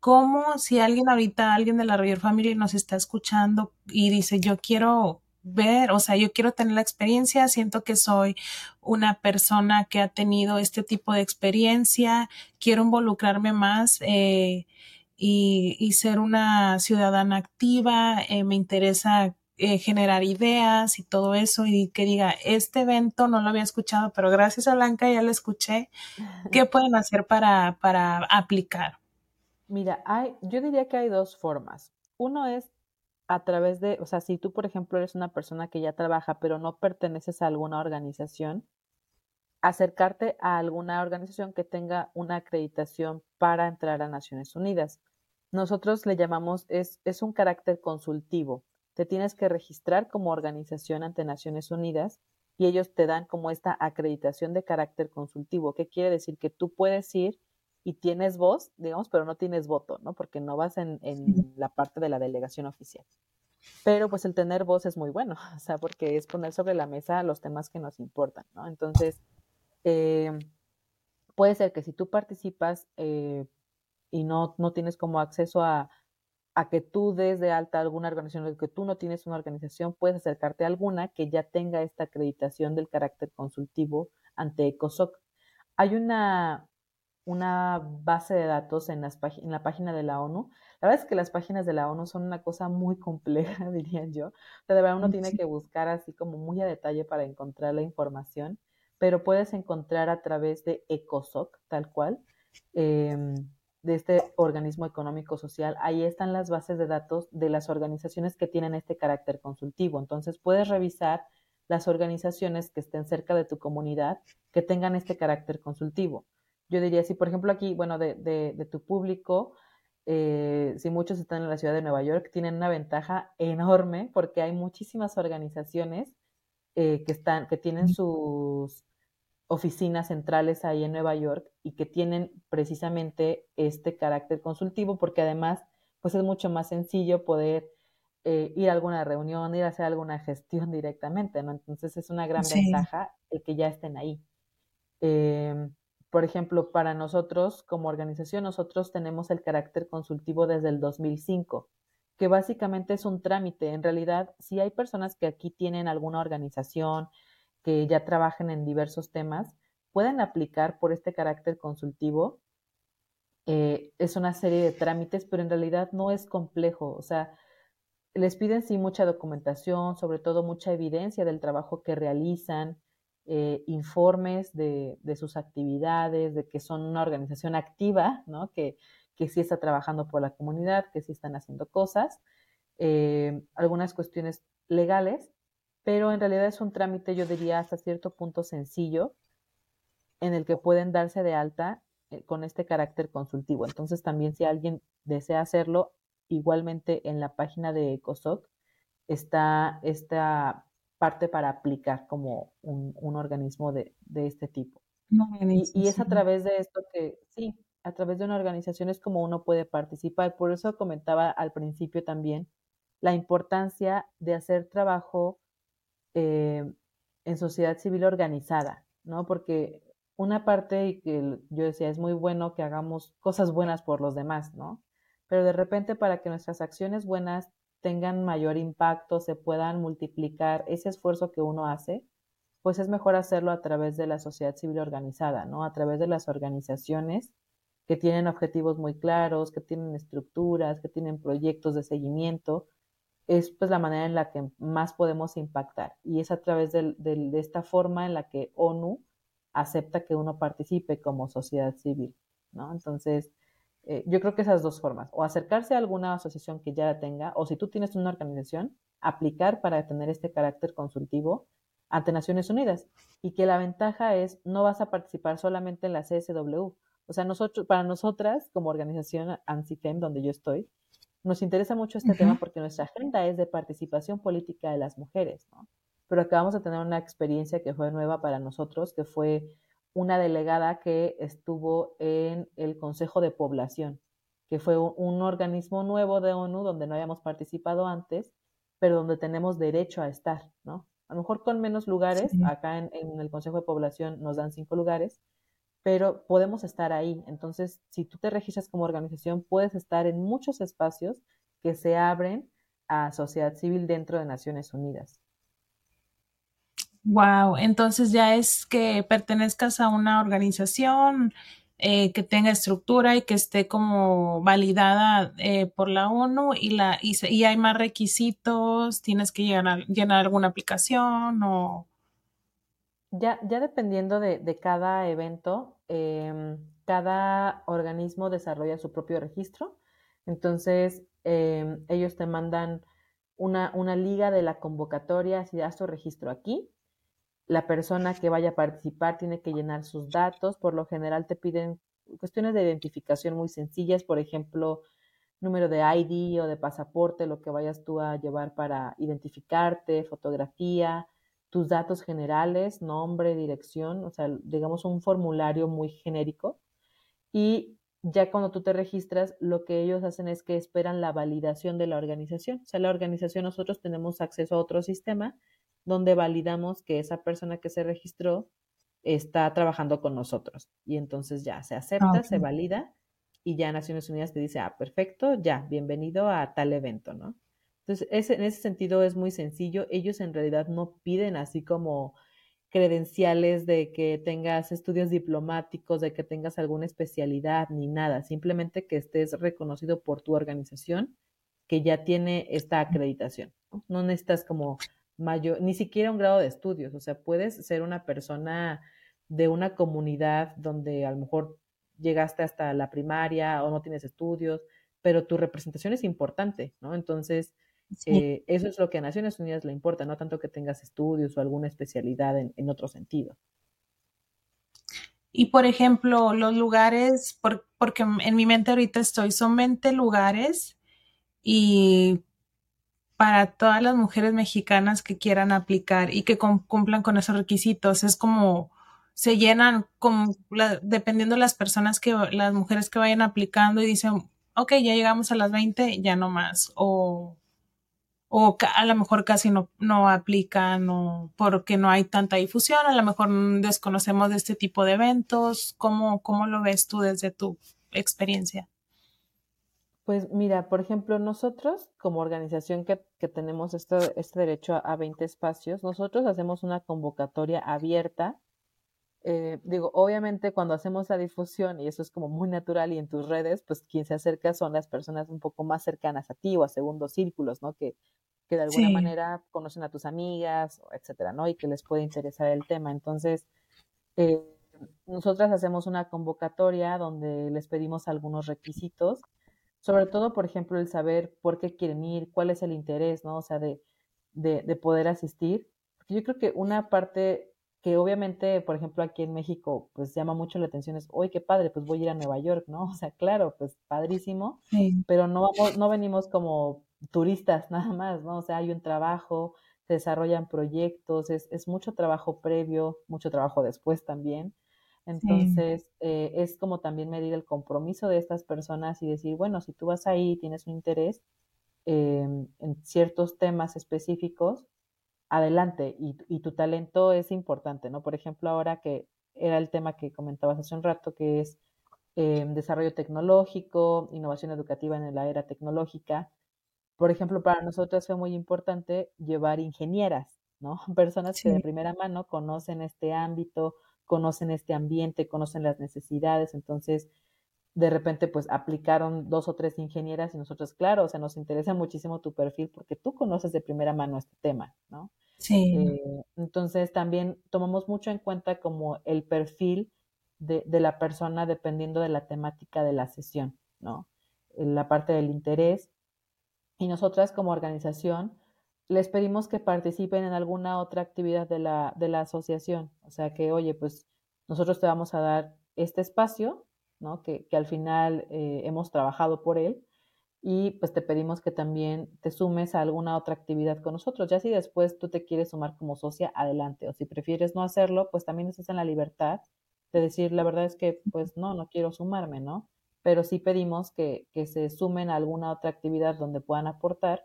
S1: Como si alguien ahorita, alguien de la Royal Family nos está escuchando y dice, yo quiero ver, o sea, yo quiero tener la experiencia, siento que soy una persona que ha tenido este tipo de experiencia, quiero involucrarme más eh, y, ser una ciudadana activa, eh, me interesa eh, generar ideas y todo eso y que diga, este evento no lo había escuchado, pero gracias a Blanca ya lo escuché, <laughs> ¿qué pueden hacer para, para aplicar?
S2: Mira, hay, yo diría que hay dos formas. Uno es a través de, o sea, si tú, por ejemplo, eres una persona que ya trabaja, pero no perteneces a alguna organización, acercarte a alguna organización que tenga una acreditación para entrar a Naciones Unidas. Nosotros le llamamos, es, es un carácter consultivo. Te tienes que registrar como organización ante Naciones Unidas y ellos te dan como esta acreditación de carácter consultivo. ¿Qué quiere decir? Que tú puedes ir y tienes voz, digamos, pero no tienes voto, ¿no? Porque no vas en, la parte de la delegación oficial. Pero pues el tener voz es muy bueno, <laughs> o sea, porque es poner sobre la mesa los temas que nos importan, ¿no? Entonces, eh, puede ser que si tú participas eh, y no, no tienes como acceso a, a que tú des de alta alguna organización, o que tú no tienes una organización, puedes acercarte a alguna que ya tenga esta acreditación del carácter consultivo ante ECOSOC. Hay una, una base de datos en, las en la página de la ONU. La verdad es que las páginas de la ONU son una cosa muy compleja, <laughs> diría yo. O sea, de verdad uno tiene que buscar así como muy a detalle para encontrar la información, pero puedes encontrar a través de ECOSOC, tal cual, em, de este organismo económico social. Ahí están las bases de datos de las organizaciones que tienen este carácter consultivo. Entonces puedes revisar las organizaciones que estén cerca de tu comunidad que tengan este carácter consultivo yo diría, si por ejemplo aquí, bueno, de, de, tu público, eh, si muchos están en la ciudad de Nueva York, tienen una ventaja enorme porque hay muchísimas organizaciones eh, que, están, que tienen sus oficinas centrales ahí en Nueva York y que tienen precisamente este carácter consultivo porque además pues es mucho más sencillo poder eh, ir a alguna reunión, ir a hacer alguna gestión directamente, ¿no? Entonces es una gran ventaja el que ya estén ahí. Eh, por ejemplo, para nosotros como organización, nosotros tenemos el carácter consultivo desde el 2005, que básicamente es un trámite. En realidad, si hay personas que aquí tienen alguna organización, que ya trabajan en diversos temas, pueden aplicar por este carácter consultivo. Eh, es una serie de trámites, pero en realidad no es complejo. O sea, les piden sí mucha documentación, sobre todo mucha evidencia del trabajo que realizan, eh, informes de, sus actividades, de que son una organización activa, ¿no? que, que sí está trabajando por la comunidad, que sí están haciendo cosas, eh, algunas cuestiones legales, pero en realidad es un trámite, yo diría, hasta cierto punto sencillo, en el que pueden darse de alta eh, con este carácter consultivo. Entonces, también si alguien desea hacerlo, igualmente en la página de ECOSOC está esta parte para aplicar como un, organismo de, este tipo. Y, es a través de esto que, sí, a través de una organización es como uno puede participar. Por eso comentaba al principio también la importancia de hacer trabajo eh, en sociedad civil organizada, ¿no? Porque una parte, y que yo decía, es muy bueno que hagamos cosas buenas por los demás, ¿no? Pero de repente para que nuestras acciones buenas tengan mayor impacto, se puedan multiplicar ese esfuerzo que uno hace, pues es mejor hacerlo a través de la sociedad civil organizada, ¿no? A través de las organizaciones que tienen objetivos muy claros, que tienen estructuras, que tienen proyectos de seguimiento, es pues la manera en la que más podemos impactar y es a través de, de esta forma en la que ONU acepta que uno participe como sociedad civil, ¿no? Entonces, eh, yo creo que esas dos formas, o acercarse a alguna asociación que ya la tenga, o si tú tienes una organización, aplicar para tener este carácter consultivo ante Naciones Unidas. Y que la ventaja es, no vas a participar solamente en la CSW. O sea, nosotros, para nosotras, como organización ANSIFEM, donde yo estoy, nos interesa mucho este tema porque nuestra agenda es de participación política de las mujeres, ¿no? Pero acabamos de tener una experiencia que fue nueva para nosotros, que fue una delegada que estuvo en el Consejo de Población, que fue un organismo nuevo de ONU donde no habíamos participado antes, pero donde tenemos derecho a estar, ¿no? A lo mejor con menos lugares, acá en, en, el Consejo de Población nos dan cinco lugares, pero podemos estar ahí. Entonces, si tú te registras como organización, puedes estar en muchos espacios que se abren a sociedad civil dentro de Naciones Unidas.
S1: Wow, entonces ya es que pertenezcas a una organización eh, que tenga estructura y que esté como validada eh, por la ONU y, la, y, hay más requisitos, tienes que llenar, llenar alguna aplicación o...
S2: Ya, ya dependiendo de, de cada evento, eh, cada organismo desarrolla su propio registro. Entonces, eh, ellos te mandan una, una, liga de la convocatoria, si das tu registro aquí. La persona que vaya a participar tiene que llenar sus datos. Por lo general te piden cuestiones de identificación muy sencillas, por ejemplo, número de ID o de pasaporte, lo que vayas tú a llevar para identificarte, fotografía, tus datos generales, nombre, dirección, o sea, digamos un formulario muy genérico. Y ya cuando tú te registras, lo que ellos hacen es que esperan la validación de la organización. O sea, la organización nosotros tenemos acceso a otro sistema donde validamos que esa persona que se registró está trabajando con nosotros. Y entonces ya se acepta, se valida y ya Naciones Unidas te dice, ah, perfecto, ya, bienvenido a tal evento, ¿no? Entonces, en ese sentido es muy sencillo. Ellos en realidad no piden así como credenciales de que tengas estudios diplomáticos, de que tengas alguna especialidad, ni nada. Simplemente que estés reconocido por tu organización que ya tiene esta acreditación. No, necesitas como mayor, ni siquiera un grado de estudios. O sea, puedes ser una persona de una comunidad donde a lo mejor llegaste hasta la primaria o no tienes estudios, pero tu representación es importante, ¿no? Entonces, eh, eso es lo que a Naciones Unidas le importa, no tanto que tengas estudios o alguna especialidad en, otro sentido.
S1: Y por ejemplo, los lugares, porque en mi mente ahorita estoy, son 20 lugares y para todas las mujeres mexicanas que quieran aplicar y que cumplan con esos requisitos, es como se llenan como dependiendo de las personas que, las mujeres que vayan aplicando y dicen, ok, ya llegamos a las 20, ya no más, o o a lo mejor casi no, no aplican o porque no hay tanta difusión, a lo mejor desconocemos de este tipo de eventos. ¿Cómo, cómo lo ves tú desde tu experiencia?
S2: Pues mira, por ejemplo, nosotros como organización que, que tenemos este, este derecho a 20 espacios, nosotros hacemos una convocatoria abierta. Eh, digo, obviamente cuando hacemos la difusión, y eso es como muy natural y en tus redes, pues quien se acerca son las personas un poco más cercanas a ti o a segundos círculos, ¿no? Que que de alguna manera conocen a tus amigas, etcétera, ¿no? Y que les puede interesar el tema. Entonces, eh, nosotras hacemos una convocatoria donde les pedimos algunos requisitos, sobre todo, por ejemplo, el saber por qué quieren ir, cuál es el interés, ¿no? O sea, de, de, de poder asistir. Porque yo creo que una parte que obviamente, por ejemplo, aquí en México, pues llama mucho la atención es, oye, qué padre, pues voy a ir a Nueva York, ¿no? O sea, claro, pues padrísimo, pero no vamos, no venimos como turistas <laughs> nada más, ¿no? O sea, hay un trabajo, se desarrollan proyectos, es, es mucho trabajo previo, mucho trabajo después también. Entonces, eh, es como también medir el compromiso de estas personas y decir, bueno, si tú vas ahí, tienes un interés em, en ciertos temas específicos, adelante, y, y, tu talento es importante, ¿no? Por ejemplo, ahora que era el tema que comentabas hace un rato, que es em, desarrollo tecnológico, innovación educativa en la era tecnológica, por ejemplo, para nosotros fue muy importante llevar ingenieras, ¿no? <laughs> Personas que de primera mano conocen este ámbito, conocen este ambiente, conocen las necesidades, entonces de repente pues aplicaron dos o tres ingenieras y nosotros, claro, o sea, nos interesa muchísimo tu perfil porque tú conoces de primera mano este tema, ¿no?
S1: Sí.
S2: Eh, entonces también tomamos mucho en cuenta como el perfil de, de, la persona dependiendo de la temática de la sesión, ¿no? La parte del interés y nosotras como organización les pedimos que participen en alguna otra actividad de la, de la asociación. O sea que, oye, pues nosotros te vamos a dar este espacio, ¿no? Que, que al final eh, hemos trabajado por él y pues te pedimos que también te sumes a alguna otra actividad con nosotros. Ya si después tú te quieres sumar como socia, adelante. O si prefieres no hacerlo, pues también estás en la libertad de decir, la verdad es que pues no, no quiero sumarme, ¿no? Pero sí pedimos que, que se sumen a alguna otra actividad donde puedan aportar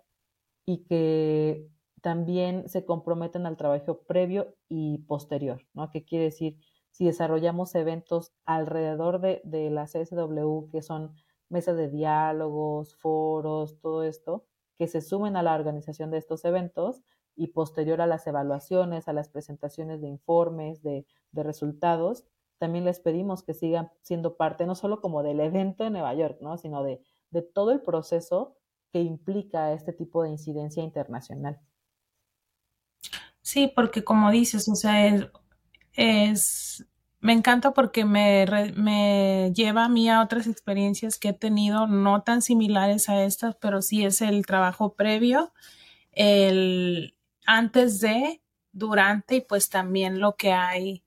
S2: y que también se comprometan al trabajo previo y posterior, ¿no? ¿Qué quiere decir? Si desarrollamos eventos alrededor de, de la CSW, que son mesas de diálogos, foros, todo esto, que se sumen a la organización de estos eventos y posterior a las evaluaciones, a las presentaciones de informes, de, resultados, también les pedimos que sigan siendo parte no solo como del evento en Nueva York, ¿no? sino de, de todo el proceso que implica este tipo de incidencia internacional.
S1: Sí, porque como dices, o sea, es me encanta porque me, me, lleva a mí a otras experiencias que he tenido, no tan similares a estas, pero sí es el trabajo previo, el antes de, durante y pues también lo que hay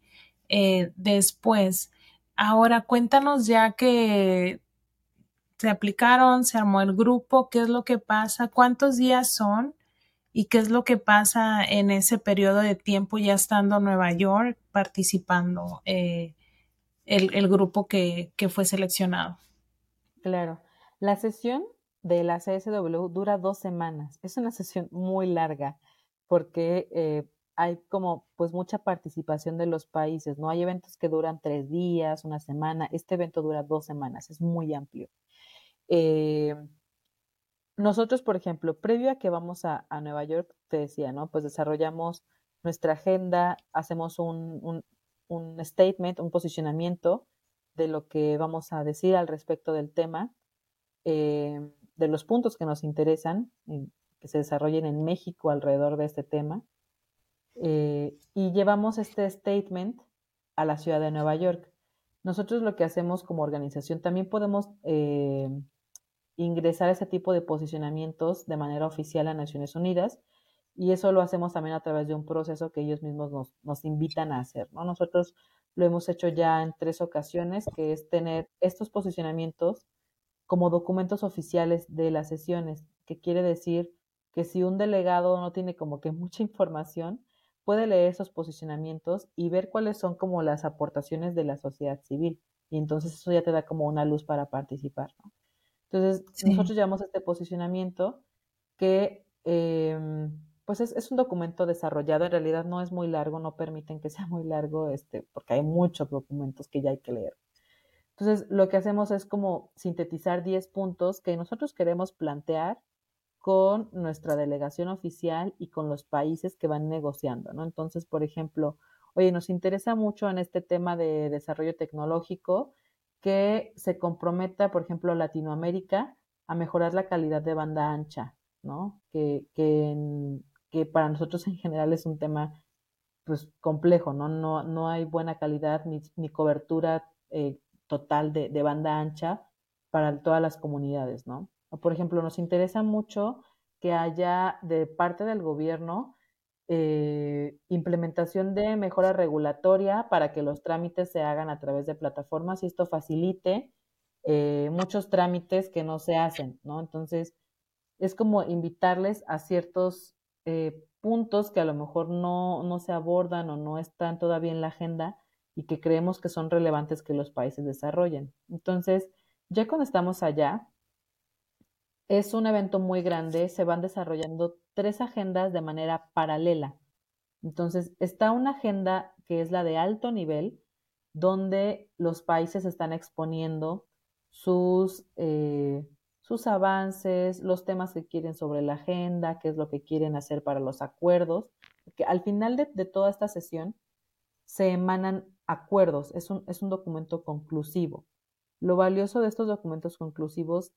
S1: eh, después. Ahora cuéntanos ya que se aplicaron, se armó el grupo, qué es lo que pasa, cuántos días son y qué es lo que pasa en ese periodo de tiempo ya estando en Nueva York participando eh, el, grupo que, fue seleccionado.
S2: Claro, la sesión de la CSW dura dos semanas. Es una sesión muy larga porque eh, hay como pues mucha participación de los países, ¿no? Hay eventos que duran tres días, una semana. Este evento dura dos semanas, es muy amplio. Eh, nosotros, por ejemplo, previo a que vamos a, Nueva York, te decía, ¿no? Pues desarrollamos nuestra agenda, hacemos un, statement, un posicionamiento de lo que vamos a decir al respecto del tema, eh, de los puntos que nos interesan, que se desarrollen en México alrededor de este tema. Eh, y llevamos este statement a la ciudad de Nueva York. Nosotros lo que hacemos como organización también podemos eh, ingresar ese tipo de posicionamientos de manera oficial a Naciones Unidas y eso lo hacemos también a través de un proceso que ellos mismos nos, invitan a hacer. ¿no? Nosotros lo hemos hecho ya en tres ocasiones, que es tener estos posicionamientos como documentos oficiales de las sesiones, que quiere decir que si un delegado no tiene como que mucha información, puede leer esos posicionamientos y ver cuáles son como las aportaciones de la sociedad civil. Y entonces eso ya te da como una luz para participar. ¿no? Entonces, nosotros llevamos este posicionamiento que, em, pues es, un documento desarrollado, en realidad no es muy largo, no permiten que sea muy largo, este, porque hay muchos documentos que ya hay que leer. Entonces, lo que hacemos es como sintetizar 10 puntos que nosotros queremos plantear con nuestra delegación oficial y con los países que van negociando, ¿no? Entonces, por ejemplo, oye, nos interesa mucho en este tema de desarrollo tecnológico que se comprometa, por ejemplo, Latinoamérica a mejorar la calidad de banda ancha, ¿no? Que, que, para nosotros en general es un tema pues complejo, ¿no? No, no hay buena calidad ni, ni cobertura eh, total de, de, banda ancha para todas las comunidades, ¿no? Por ejemplo, nos interesa mucho que haya de parte del gobierno eh, implementación de mejora regulatoria para que los trámites se hagan a través de plataformas y esto facilite eh, muchos trámites que no se hacen, ¿no? Entonces, es como invitarles a ciertos eh, puntos que a lo mejor no, no se abordan o no están todavía en la agenda y que creemos que son relevantes que los países desarrollen. Entonces, ya cuando estamos allá, es un evento muy grande, se van desarrollando tres agendas de manera paralela. Entonces, está una agenda que es la de alto nivel, donde los países están exponiendo sus, eh, sus avances, los temas que quieren sobre la agenda, qué es lo que quieren hacer para los acuerdos. Porque al final de, toda esta sesión se emanan acuerdos, es un, es un documento conclusivo. Lo valioso de estos documentos conclusivos,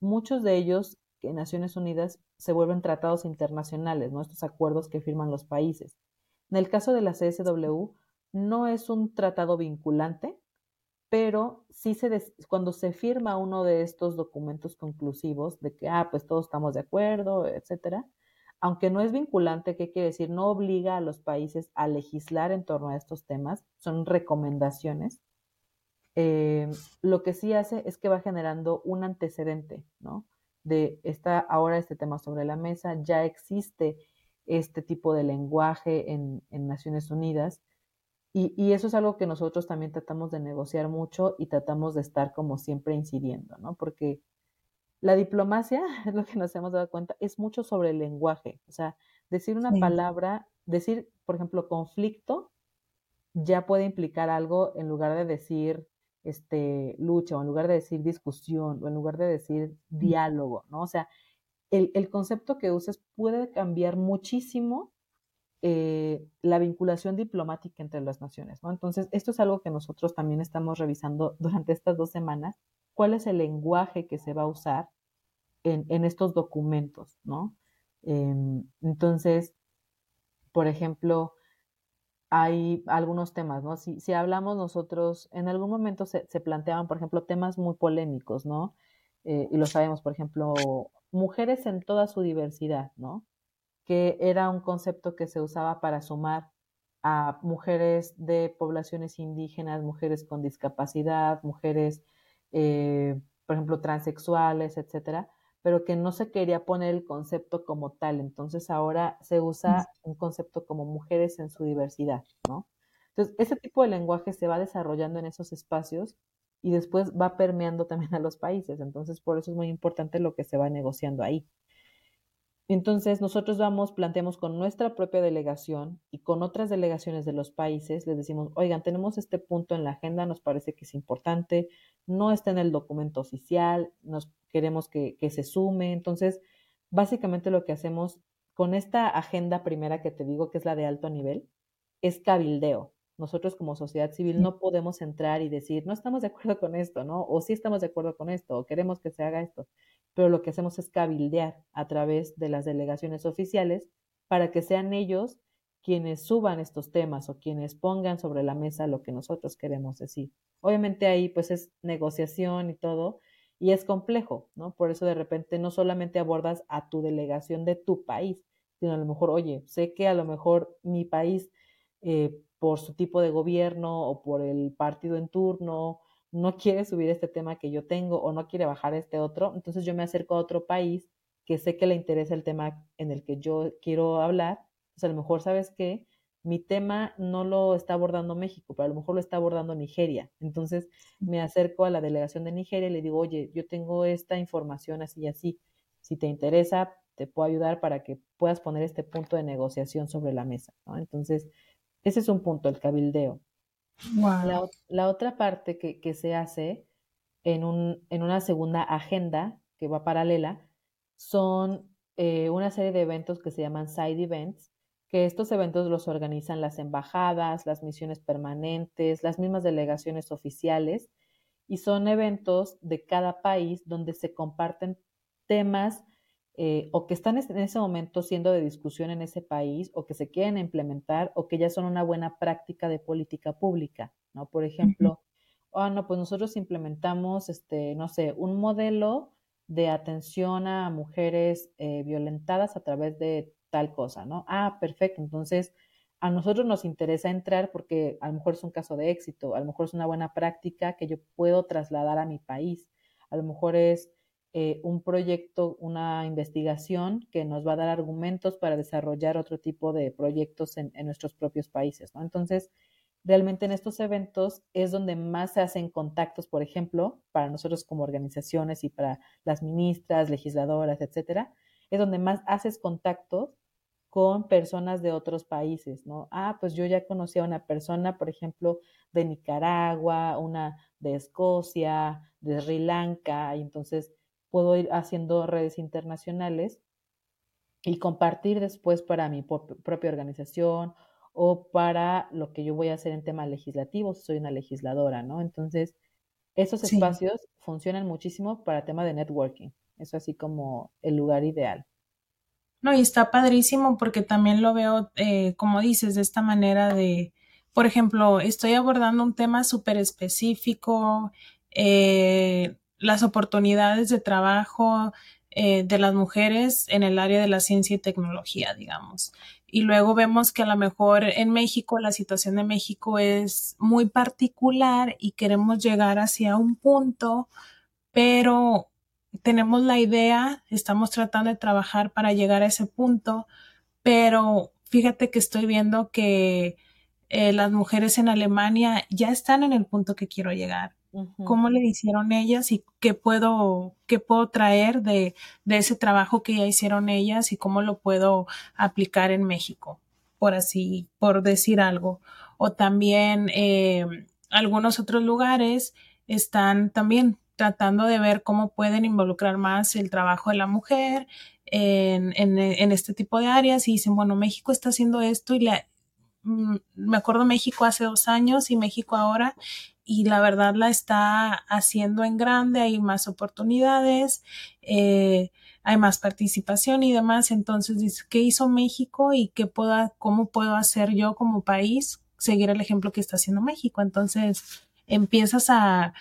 S2: muchos de ellos que Naciones Unidas se vuelven tratados internacionales, ¿no? estos acuerdos que firman los países. En el caso de la CSW, no es un tratado vinculante, pero sí se cuando se firma uno de estos documentos conclusivos de que, ah, pues todos estamos de acuerdo, etcétera, aunque no es vinculante, ¿qué quiere decir? No obliga a los países a legislar en torno a estos temas, son recomendaciones. Eh, lo que sí hace es que va generando un antecedente, ¿no? de esta, ahora este tema sobre la mesa, ya existe este tipo de lenguaje en, Naciones Unidas. Y, eso es algo que nosotros también tratamos de negociar mucho y tratamos de estar como siempre incidiendo, ¿no? Porque la diplomacia, <laughs> es lo que nos hemos dado cuenta, es mucho sobre el lenguaje. O sea, decir una palabra, decir, por ejemplo, conflicto, ya puede implicar algo en lugar de decir este, lucha, o en lugar de decir discusión, o en lugar de decir diálogo, ¿no? O sea, el, concepto que uses puede cambiar muchísimo eh, la vinculación diplomática entre las naciones, ¿no? Entonces, esto es algo que nosotros también estamos revisando durante estas dos semanas, cuál es el lenguaje que se va a usar en, estos documentos, ¿no? Em, entonces, por ejemplo, hay algunos temas, ¿no? Si, si hablamos nosotros, en algún momento se, se, planteaban, por ejemplo, temas muy polémicos, ¿no? Eh, y lo sabemos, por ejemplo, mujeres en toda su diversidad, ¿no? Que era un concepto que se usaba para sumar a mujeres de poblaciones indígenas, mujeres con discapacidad, mujeres, eh, por ejemplo, transexuales, etcétera, pero que no se quería poner el concepto como tal. Entonces ahora se usa un concepto como mujeres en su diversidad, ¿no? Entonces, ese tipo de lenguaje se va desarrollando en esos espacios y después va permeando también a los países. Entonces, por eso es muy importante lo que se va negociando ahí. Entonces, nosotros vamos, planteamos con nuestra propia delegación y con otras delegaciones de los países, les decimos, oigan, tenemos este punto en la agenda, nos parece que es importante, no está en el documento oficial, nos queremos que, que se sume. Entonces, básicamente lo que hacemos con esta agenda primera que te digo, que es la de alto nivel, es cabildeo. Nosotros como sociedad civil no podemos entrar y decir, no estamos de acuerdo con esto, ¿no? O sí estamos de acuerdo con esto, o queremos que se haga esto. Pero lo que hacemos es cabildear a través de las delegaciones oficiales para que sean ellos quienes suban estos temas o quienes pongan sobre la mesa lo que nosotros queremos decir. Obviamente ahí pues es negociación y todo, y es complejo, ¿no? Por eso de repente no solamente abordas a tu delegación de tu país, sino a lo mejor, oye, sé que a lo mejor mi país, eh, por su tipo de gobierno o por el partido en turno, no quiere subir este tema que yo tengo o no quiere bajar este otro, entonces yo me acerco a otro país que sé que le interesa el tema en el que yo quiero hablar, pues a lo mejor, ¿sabes qué? Mi tema no lo está abordando México, pero a lo mejor lo está abordando Nigeria. Entonces me acerco a la delegación de Nigeria y le digo, oye, yo tengo esta información así y así. Si te interesa, te puedo ayudar para que puedas poner este punto de negociación sobre la mesa. Entonces, ese es un punto, el cabildeo. La, otra parte que, se hace en, un, en, una segunda agenda que va paralela son eh, una serie de eventos que se llaman side events, que estos eventos los organizan las embajadas, las misiones permanentes, las mismas delegaciones oficiales y son eventos de cada país donde se comparten temas eh, o que están en ese momento siendo de discusión en ese país o que se quieren implementar o que ya son una buena práctica de política pública, ¿no? Por ejemplo, ah, no, pues nosotros implementamos, este, no sé, un modelo de atención a mujeres eh, violentadas a través de tal cosa, ¿no? Ah, perfecto. Entonces, a nosotros nos interesa entrar porque a lo mejor es un caso de éxito, a lo mejor es una buena práctica que yo puedo trasladar a mi país, a lo mejor es eh, un proyecto, una investigación que nos va a dar argumentos para desarrollar otro tipo de proyectos en, en nuestros propios países, ¿no? Entonces, realmente en estos eventos es donde más se hacen contactos, por ejemplo, para nosotros como organizaciones y para las ministras, legisladoras, etcétera, es donde más haces contactos con personas de otros países, ¿no? Ah, pues yo ya conocí a una persona, por ejemplo, de Nicaragua, una de Escocia, de Sri Lanka, y entonces puedo ir haciendo redes internacionales y compartir después para mi propia organización o para lo que yo voy a hacer en temas legislativos, soy una legisladora, ¿no? Entonces, esos espacios funcionan muchísimo para tema de networking. Es así como el lugar ideal.
S1: No, y está padrísimo porque también lo veo, eh, como dices, de esta manera de, por ejemplo, estoy abordando un tema súper específico, eh, las oportunidades de trabajo eh, de las mujeres en el área de la ciencia y tecnología, digamos. Y luego vemos que a lo mejor en México la situación de México es muy particular y queremos llegar hacia un punto, pero tenemos la idea, estamos tratando de trabajar para llegar a ese punto, pero fíjate que estoy viendo que eh, las mujeres en Alemania ya están en el punto que quiero llegar. ¿Cómo le hicieron ellas y qué puedo, qué puedo traer de, de ese trabajo que ya hicieron ellas y cómo lo puedo aplicar en México? Por así, por decir algo. O también eh, algunos otros lugares están también tratando de ver cómo pueden involucrar más el trabajo de la mujer en, en, este tipo de áreas y dicen, bueno, México está haciendo esto y la, mm, me acuerdo México hace dos años y México ahora y la verdad la está haciendo en grande, hay más oportunidades, eh, hay más participación y demás. Entonces, ¿qué hizo México y qué puedo, cómo puedo hacer yo como país seguir el ejemplo que está haciendo México? Entonces, empiezas a,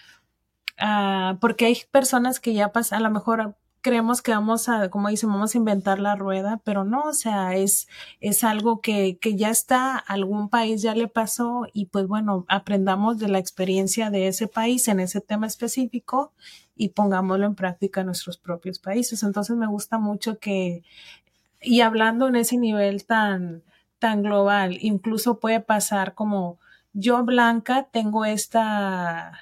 S1: a porque hay personas que ya pasan, a lo mejor creemos que vamos a, como dicen, vamos a inventar la rueda, pero no, o sea, es, es algo que, que ya está, algún país ya le pasó y pues bueno, aprendamos de la experiencia de ese país en ese tema específico y pongámoslo en práctica en nuestros propios países. Entonces me gusta mucho que, y hablando en ese nivel tan, tan global, incluso puede pasar como yo, Blanca, tengo esta,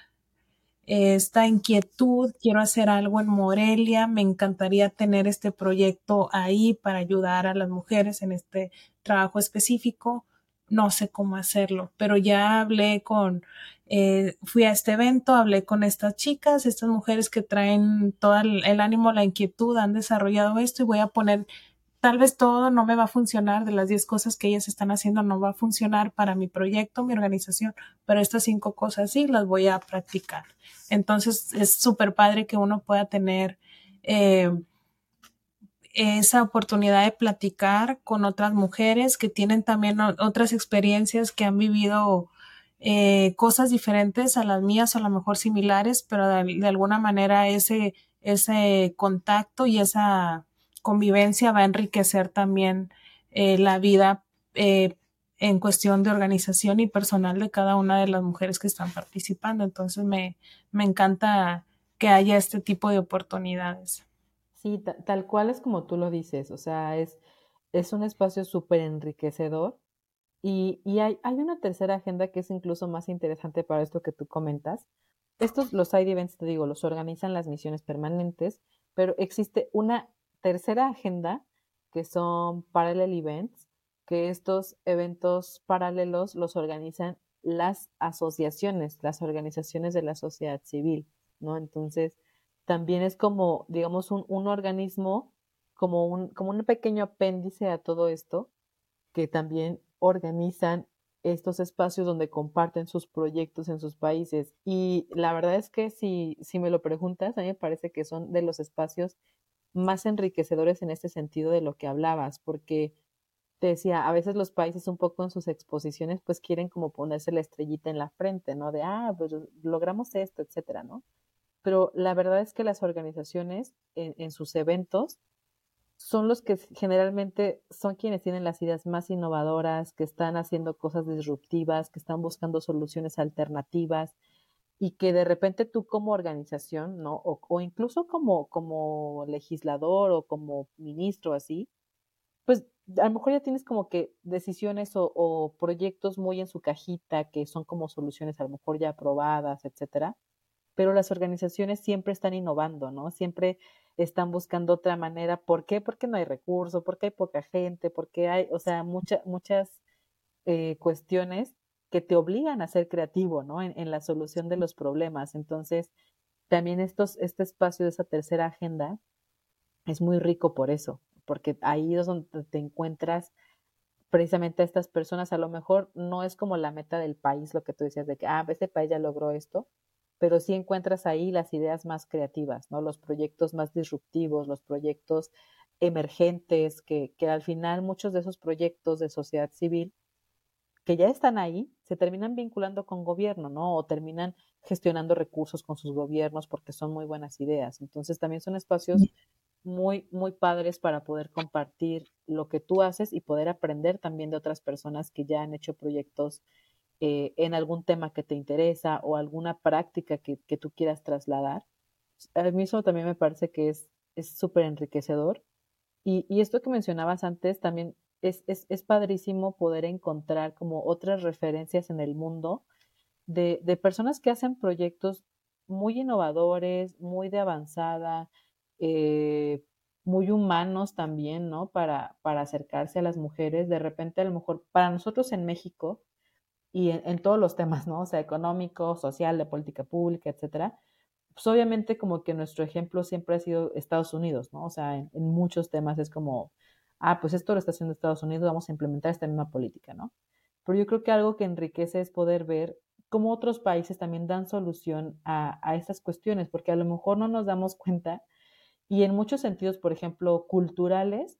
S1: esta inquietud, quiero hacer algo en Morelia, me encantaría tener este proyecto ahí para ayudar a las mujeres en este trabajo específico. No sé cómo hacerlo, pero ya hablé con, eh, fui a este evento, hablé con estas chicas, estas mujeres que traen todo el ánimo, la inquietud, han desarrollado esto y voy a poner tal vez todo no me va a funcionar, de las 10 cosas que ellas están haciendo no va a funcionar para mi proyecto, mi organización, pero estas cinco cosas sí las voy a practicar. Entonces es súper padre que uno pueda tener eh, esa oportunidad de platicar con otras mujeres que tienen también otras experiencias, que han vivido eh, cosas diferentes a las mías, o a lo mejor similares, pero de, alguna manera ese, ese contacto y esa convivencia va a enriquecer también eh, la vida en cuestión de organización y personal de cada una de las mujeres que están participando. Entonces me, me encanta que haya este tipo de oportunidades.
S2: Sí, tal cual es como tú lo dices, o sea, es, es un espacio súper enriquecedor y, y hay, hay, una tercera agenda que es incluso más interesante para esto que tú comentas. Estos, los side events, te digo, los organizan las misiones permanentes, pero existe una tercera agenda que son parallel events, que estos eventos paralelos los organizan las asociaciones, las organizaciones de la sociedad civil, ¿no? Entonces, también es como, digamos, un, un organismo, como un, como un pequeño apéndice a todo esto, que también organizan estos espacios donde comparten sus proyectos en sus países. Y la verdad es que si, si me lo preguntas, a mí me parece que son de los espacios más enriquecedores en este sentido de lo que hablabas, porque te decía, a veces los países un poco en sus exposiciones pues quieren como ponerse la estrellita en la frente, ¿no? De, ah, pues logramos esto, etcétera, ¿no? Pero la verdad es que las organizaciones en, en sus eventos son los que generalmente son quienes tienen las ideas más innovadoras, que están haciendo cosas disruptivas, que están buscando soluciones alternativas y que de repente tú como organización, ¿no? O, o incluso como, como legislador o como ministro así, pues a lo mejor ya tienes como que decisiones o, proyectos muy en su cajita que son como soluciones a lo mejor ya aprobadas, etcétera. Pero las organizaciones siempre están innovando, ¿no? Siempre están buscando otra manera. ¿Por qué? Porque no hay recursos, porque hay poca gente, porque hay, o sea, muchas muchas eh, cuestiones que te obligan a ser creativo, ¿no? En, en, la solución de los problemas. Entonces, también estos, este espacio de esa tercera agenda es muy rico por eso porque ahí es donde te encuentras precisamente a estas personas. A lo mejor no es como la meta del país, lo que tú decías de que, ah, este país ya logró esto, pero sí encuentras ahí las ideas más creativas, ¿no? Los proyectos más disruptivos, los proyectos emergentes, que, que al final muchos de esos proyectos de sociedad civil que ya están ahí, se terminan vinculando con gobierno, ¿no? O terminan gestionando recursos con sus gobiernos porque son muy buenas ideas. Entonces también son espacios muy, muy padres para poder compartir lo que tú haces y poder aprender también de otras personas que ya han hecho proyectos eh, en algún tema que te interesa o alguna práctica que, que, tú quieras trasladar. a mí eso también me parece que es súper enriquecedor. Y, y, esto que mencionabas antes también es, es, es, padrísimo poder encontrar como otras referencias en el mundo de, de, personas que hacen proyectos muy innovadores, muy de avanzada, eh, muy humanos también, ¿no? Para, para acercarse a las mujeres. De repente, a lo mejor, para nosotros en México, y en, en, todos los temas, ¿no? O sea, económico, social, de política pública, etcétera. Pues obviamente como que nuestro ejemplo siempre ha sido Estados Unidos, ¿no? O sea, en, en, muchos temas es como, ah, pues esto lo está haciendo Estados Unidos, vamos a implementar esta misma política, ¿no? Pero yo creo que algo que enriquece es poder ver cómo otros países también dan solución a, a estas cuestiones, porque a lo mejor no nos damos cuenta y en muchos sentidos, por ejemplo, culturales,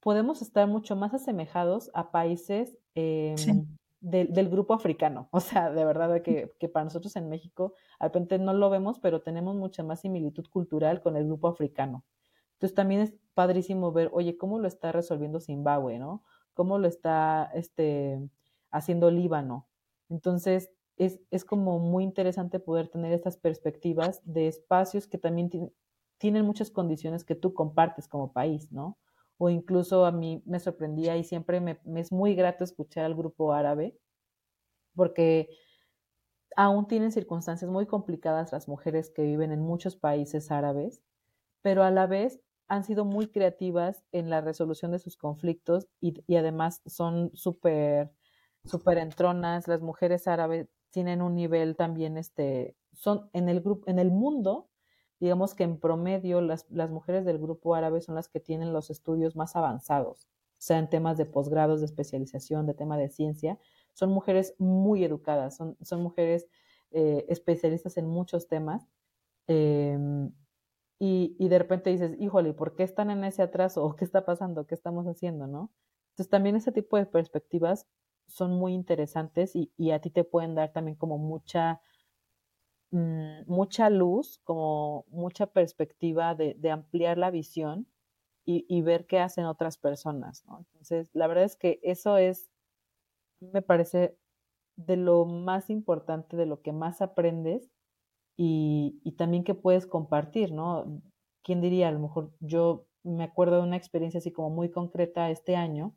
S2: podemos estar mucho más asemejados a países eh, sí del, del, grupo africano. <laughs> O sea, de verdad que, que, para nosotros en México, de repente no lo vemos, pero tenemos mucha más similitud cultural con el grupo africano. Entonces también es padrísimo ver, oye, cómo lo está resolviendo Zimbabue, ¿no? Cómo lo está este, haciendo Líbano. Entonces, es, es como muy interesante poder tener estas perspectivas de espacios que también tienen muchas condiciones que tú compartes como país, ¿no? o incluso a mí me sorprendía y siempre me, me, es muy grato escuchar al grupo árabe porque aún tienen circunstancias muy complicadas las mujeres que viven en muchos países árabes, pero a la vez han sido muy creativas en la resolución de sus conflictos y, y además son súper entronas, las mujeres árabes tienen un nivel también, este, son en el grupo, en el mundo, digamos que en promedio las, las, mujeres del grupo árabe son las que tienen los estudios más avanzados, o sea, en temas de posgrados, de especialización, de tema de ciencia. Son mujeres muy educadas, son, son mujeres eh, especialistas en muchos temas. Eh, y, y, de repente dices, híjole, ¿por qué están en ese atraso? ¿O qué está pasando? ¿Qué estamos haciendo? ¿no? Entonces también ese tipo de perspectivas son muy interesantes y, y a ti te pueden dar también como mucha mmm, mucha luz, como mucha perspectiva de, de ampliar la visión y, y, ver qué hacen otras personas, ¿no? Entonces, la verdad es que eso es, me parece, de lo más importante, de lo que más aprendes y, y también que puedes compartir, ¿no? ¿Quién diría? A lo mejor yo me acuerdo de una experiencia así como muy concreta este año,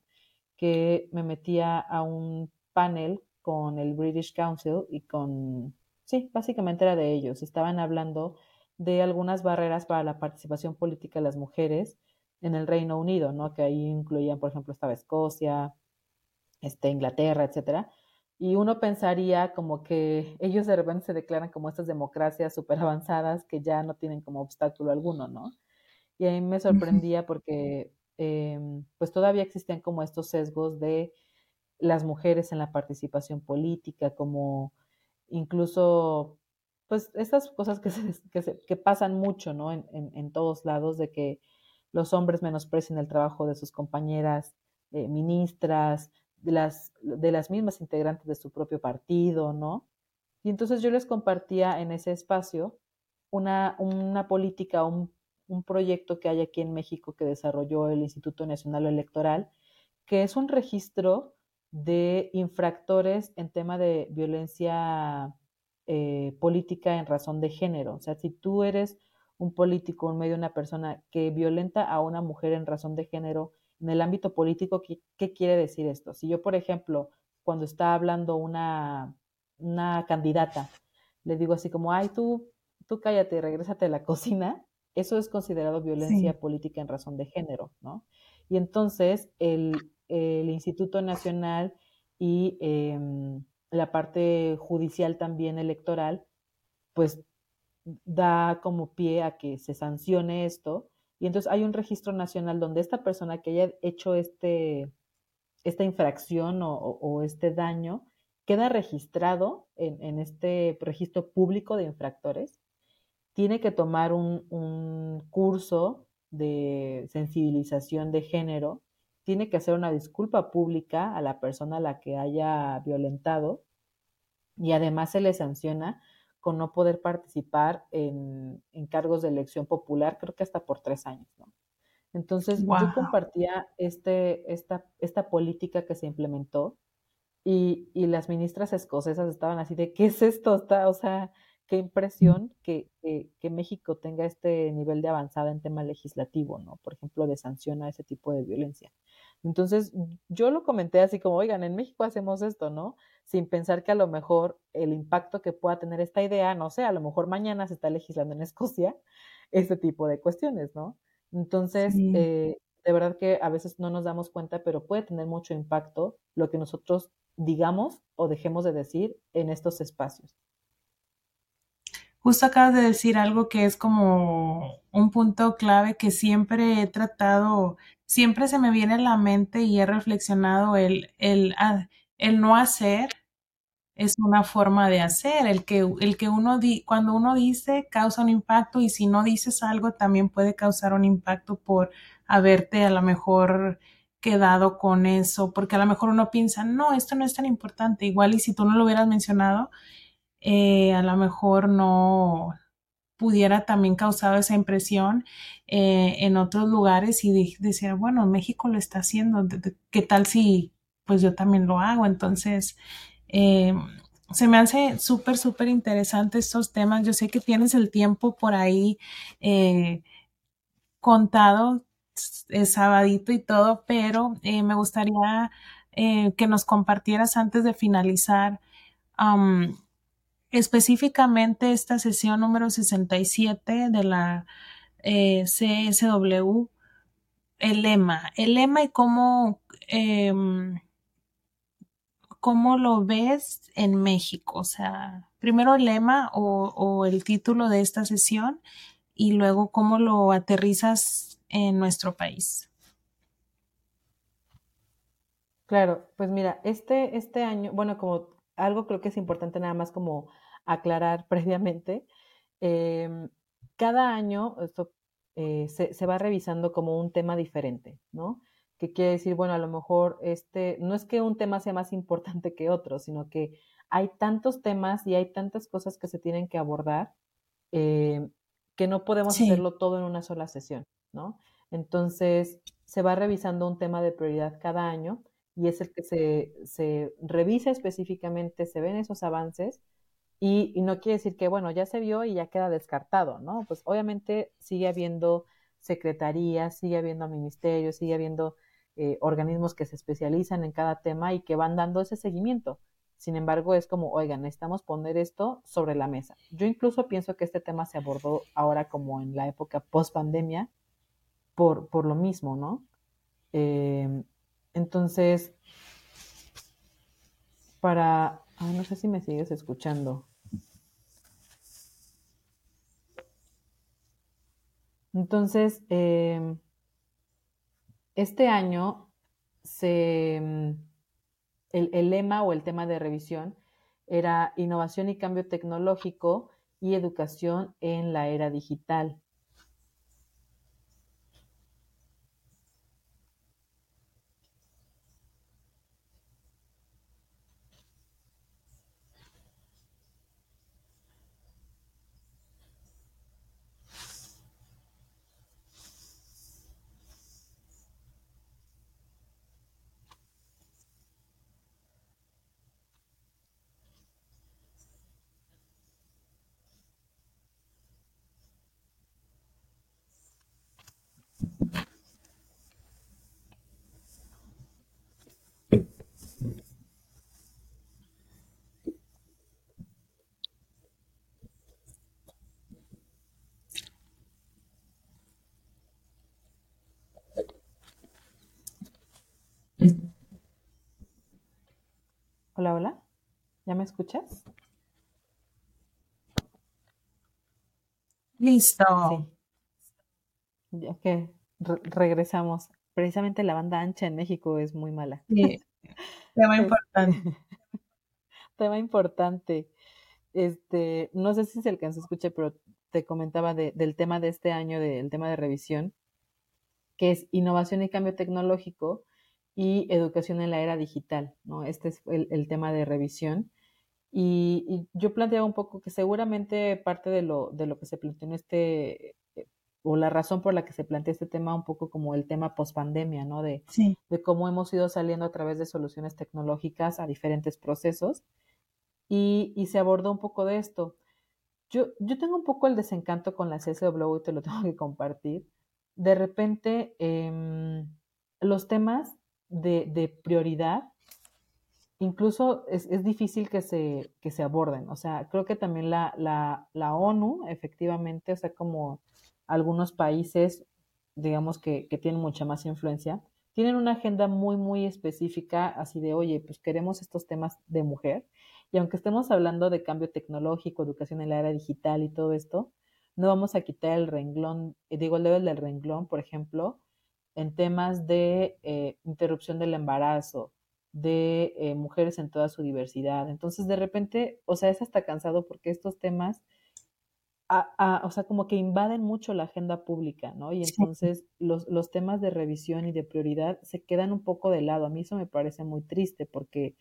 S2: que me metía a un panel con el British Council y con Sí, básicamente era de ellos. Estaban hablando de algunas barreras para la participación política de las mujeres en el Reino Unido, ¿no? Que ahí incluían, por ejemplo, estaba Escocia, este, Inglaterra, etcétera. Y uno pensaría como que ellos de repente se declaran como estas democracias súper avanzadas que ya no tienen como obstáculo alguno, ¿no? Y a mí me sorprendía porque eh, pues todavía existían como estos sesgos de las mujeres en la participación política, como incluso, pues estas cosas que, se, que, se, que pasan mucho, ¿no? En, en, en, todos lados, de que los hombres menosprecien el trabajo de sus compañeras eh, ministras, de las, de las mismas integrantes de su propio partido, ¿no? Y entonces yo les compartía en ese espacio una, una política, un, un proyecto que hay aquí en México que desarrolló el Instituto Nacional Electoral, que es un registro de infractores en tema de violencia eh, política en razón de género. O sea, si tú eres un político, un medio, una persona que violenta a una mujer en razón de género en el ámbito político, ¿qué, qué quiere decir esto? Si yo, por ejemplo, cuando está hablando una, una candidata, le digo así como, ay, tú, tú cállate, regrésate a la <laughs> cocina, eso es considerado violencia sí. política en razón de género, ¿no? Y entonces el, el Instituto Nacional y eh, la parte judicial también electoral, pues da como pie a que se sancione esto. Y entonces hay un registro nacional donde esta persona que haya hecho este, esta infracción o, este daño queda registrado en, en, este registro público de infractores. Tiene que tomar un, un curso de sensibilización de género tiene que hacer una disculpa pública a la persona a la que haya violentado y además se le sanciona con no poder participar en, en cargos de elección popular, creo que hasta por tres años, ¿no? Entonces wow. yo compartía este, esta, esta política que se implementó y, y, las ministras escocesas estaban así de, ¿qué es esto? Está, o sea, qué impresión que, que, México tenga este nivel de avanzada en tema legislativo, ¿no? Por ejemplo, de sanción a ese tipo de violencia. Entonces, yo lo comenté así como, oigan, en México hacemos esto, ¿no? Sin pensar que a lo mejor el impacto que pueda tener esta idea, no sé, a lo mejor mañana se está legislando en Escocia <laughs> este tipo de cuestiones, ¿no? Entonces, eh, de verdad que a veces no nos damos cuenta, pero puede tener mucho impacto lo que nosotros digamos o dejemos de decir en estos espacios.
S1: Justo acabas de decir algo que es como un punto clave que siempre he tratado, siempre se me viene a la mente y he reflexionado el, el, ah, el no hacer es una forma de hacer. El que, el que uno, di, cuando uno dice, causa un impacto y si no dices algo, también puede causar un impacto por haberte a lo mejor quedado con eso, porque a lo mejor uno piensa, no, esto no es tan importante, igual y si tú no lo hubieras mencionado, eh, a lo mejor no pudiera también causar esa impresión eh, en otros lugares y decir, bueno, México lo está haciendo, ¿qué tal si pues yo también lo hago? Entonces, eh, se me hace súper, súper interesante estos temas. Yo sé que tienes el tiempo por ahí contado es sabadito y todo, pero eh, me gustaría eh, que nos compartieras antes de finalizar específicamente esta sesión número 67 de la eh, CSW, el lema, el lema y cómo, em, cómo lo ves en México, o sea, primero el lema o, o el título de esta sesión y luego cómo lo aterrizas en nuestro país.
S2: Claro, pues mira, este, este año, bueno, como algo creo que es importante nada más como aclarar <laughs> previamente, em, cada año esto eh, se, se, va revisando como un tema diferente, ¿no? Que quiere decir, bueno, a lo mejor este, no es que un tema sea más importante que otro, sino que hay tantos temas y hay tantas cosas que se tienen que abordar eh, que no podemos hacerlo todo en una sola sesión. ¿no? Entonces, se va revisando un tema de prioridad cada año y es el que se, se revisa específicamente, se ven esos avances y, no quiere decir que, bueno, ya se vio y ya queda descartado, ¿no? Pues obviamente sigue habiendo secretarías, sigue habiendo ministerios, sigue habiendo eh, organismos que se especializan en cada tema y que van dando ese seguimiento. Sin embargo, es como, oigan, necesitamos poner esto sobre la mesa. Yo incluso pienso que este tema se abordó ahora como en la época post pandemia, por, por lo mismo, ¿no? Em, entonces, para, no sé si me sigues escuchando. Entonces, em, este año se, el, el, lema o el tema de revisión era innovación y cambio tecnológico y educación en la era digital. Hola, hola. ¿Ya me escuchas?
S1: Listo.
S2: Sí. Ya que regresamos. Precisamente la banda ancha en México es muy mala.
S1: Sí. Tema <laughs> importante. <laughs>
S2: Tema importante. Este, no sé si se alcanzó a escuchar, pero te comentaba del tema de este año, del tema de revisión, que es innovación y cambio tecnológico y educación en la era digital, ¿no? Este es el, tema de revisión. Y, yo planteaba un poco que seguramente parte de lo, de lo que se planteó en este, eh, o la razón por la que se plantea este tema, un poco como el tema post-pandemia, ¿no? De, de cómo hemos ido saliendo a través de soluciones tecnológicas a diferentes procesos. Y, y se abordó un poco de esto. Yo, yo tengo un poco el desencanto con la CSW y te lo <laughs> tengo que compartir. De repente, em, los temas de, prioridad incluso es, es, difícil que se, que se aborden. O sea, creo que también la, la, la, ONU, efectivamente, o sea, como algunos países, digamos, que, que tienen mucha más influencia, tienen una agenda muy, muy específica, así de, oye, pues queremos estos temas de mujer. Y aunque estemos hablando de cambio tecnológico, educación en la era digital y todo esto, no vamos a quitar el renglón, eh, digo, el level del renglón, por ejemplo, en temas de eh, interrupción del embarazo, de eh, mujeres en toda su diversidad. Entonces, de repente, o sea, es hasta cansado porque estos temas, a, a, o sea, como que invaden mucho la agenda pública, ¿no? Y entonces sí. los, los temas de revisión y de prioridad se quedan un poco de lado. A mí eso me parece muy triste porque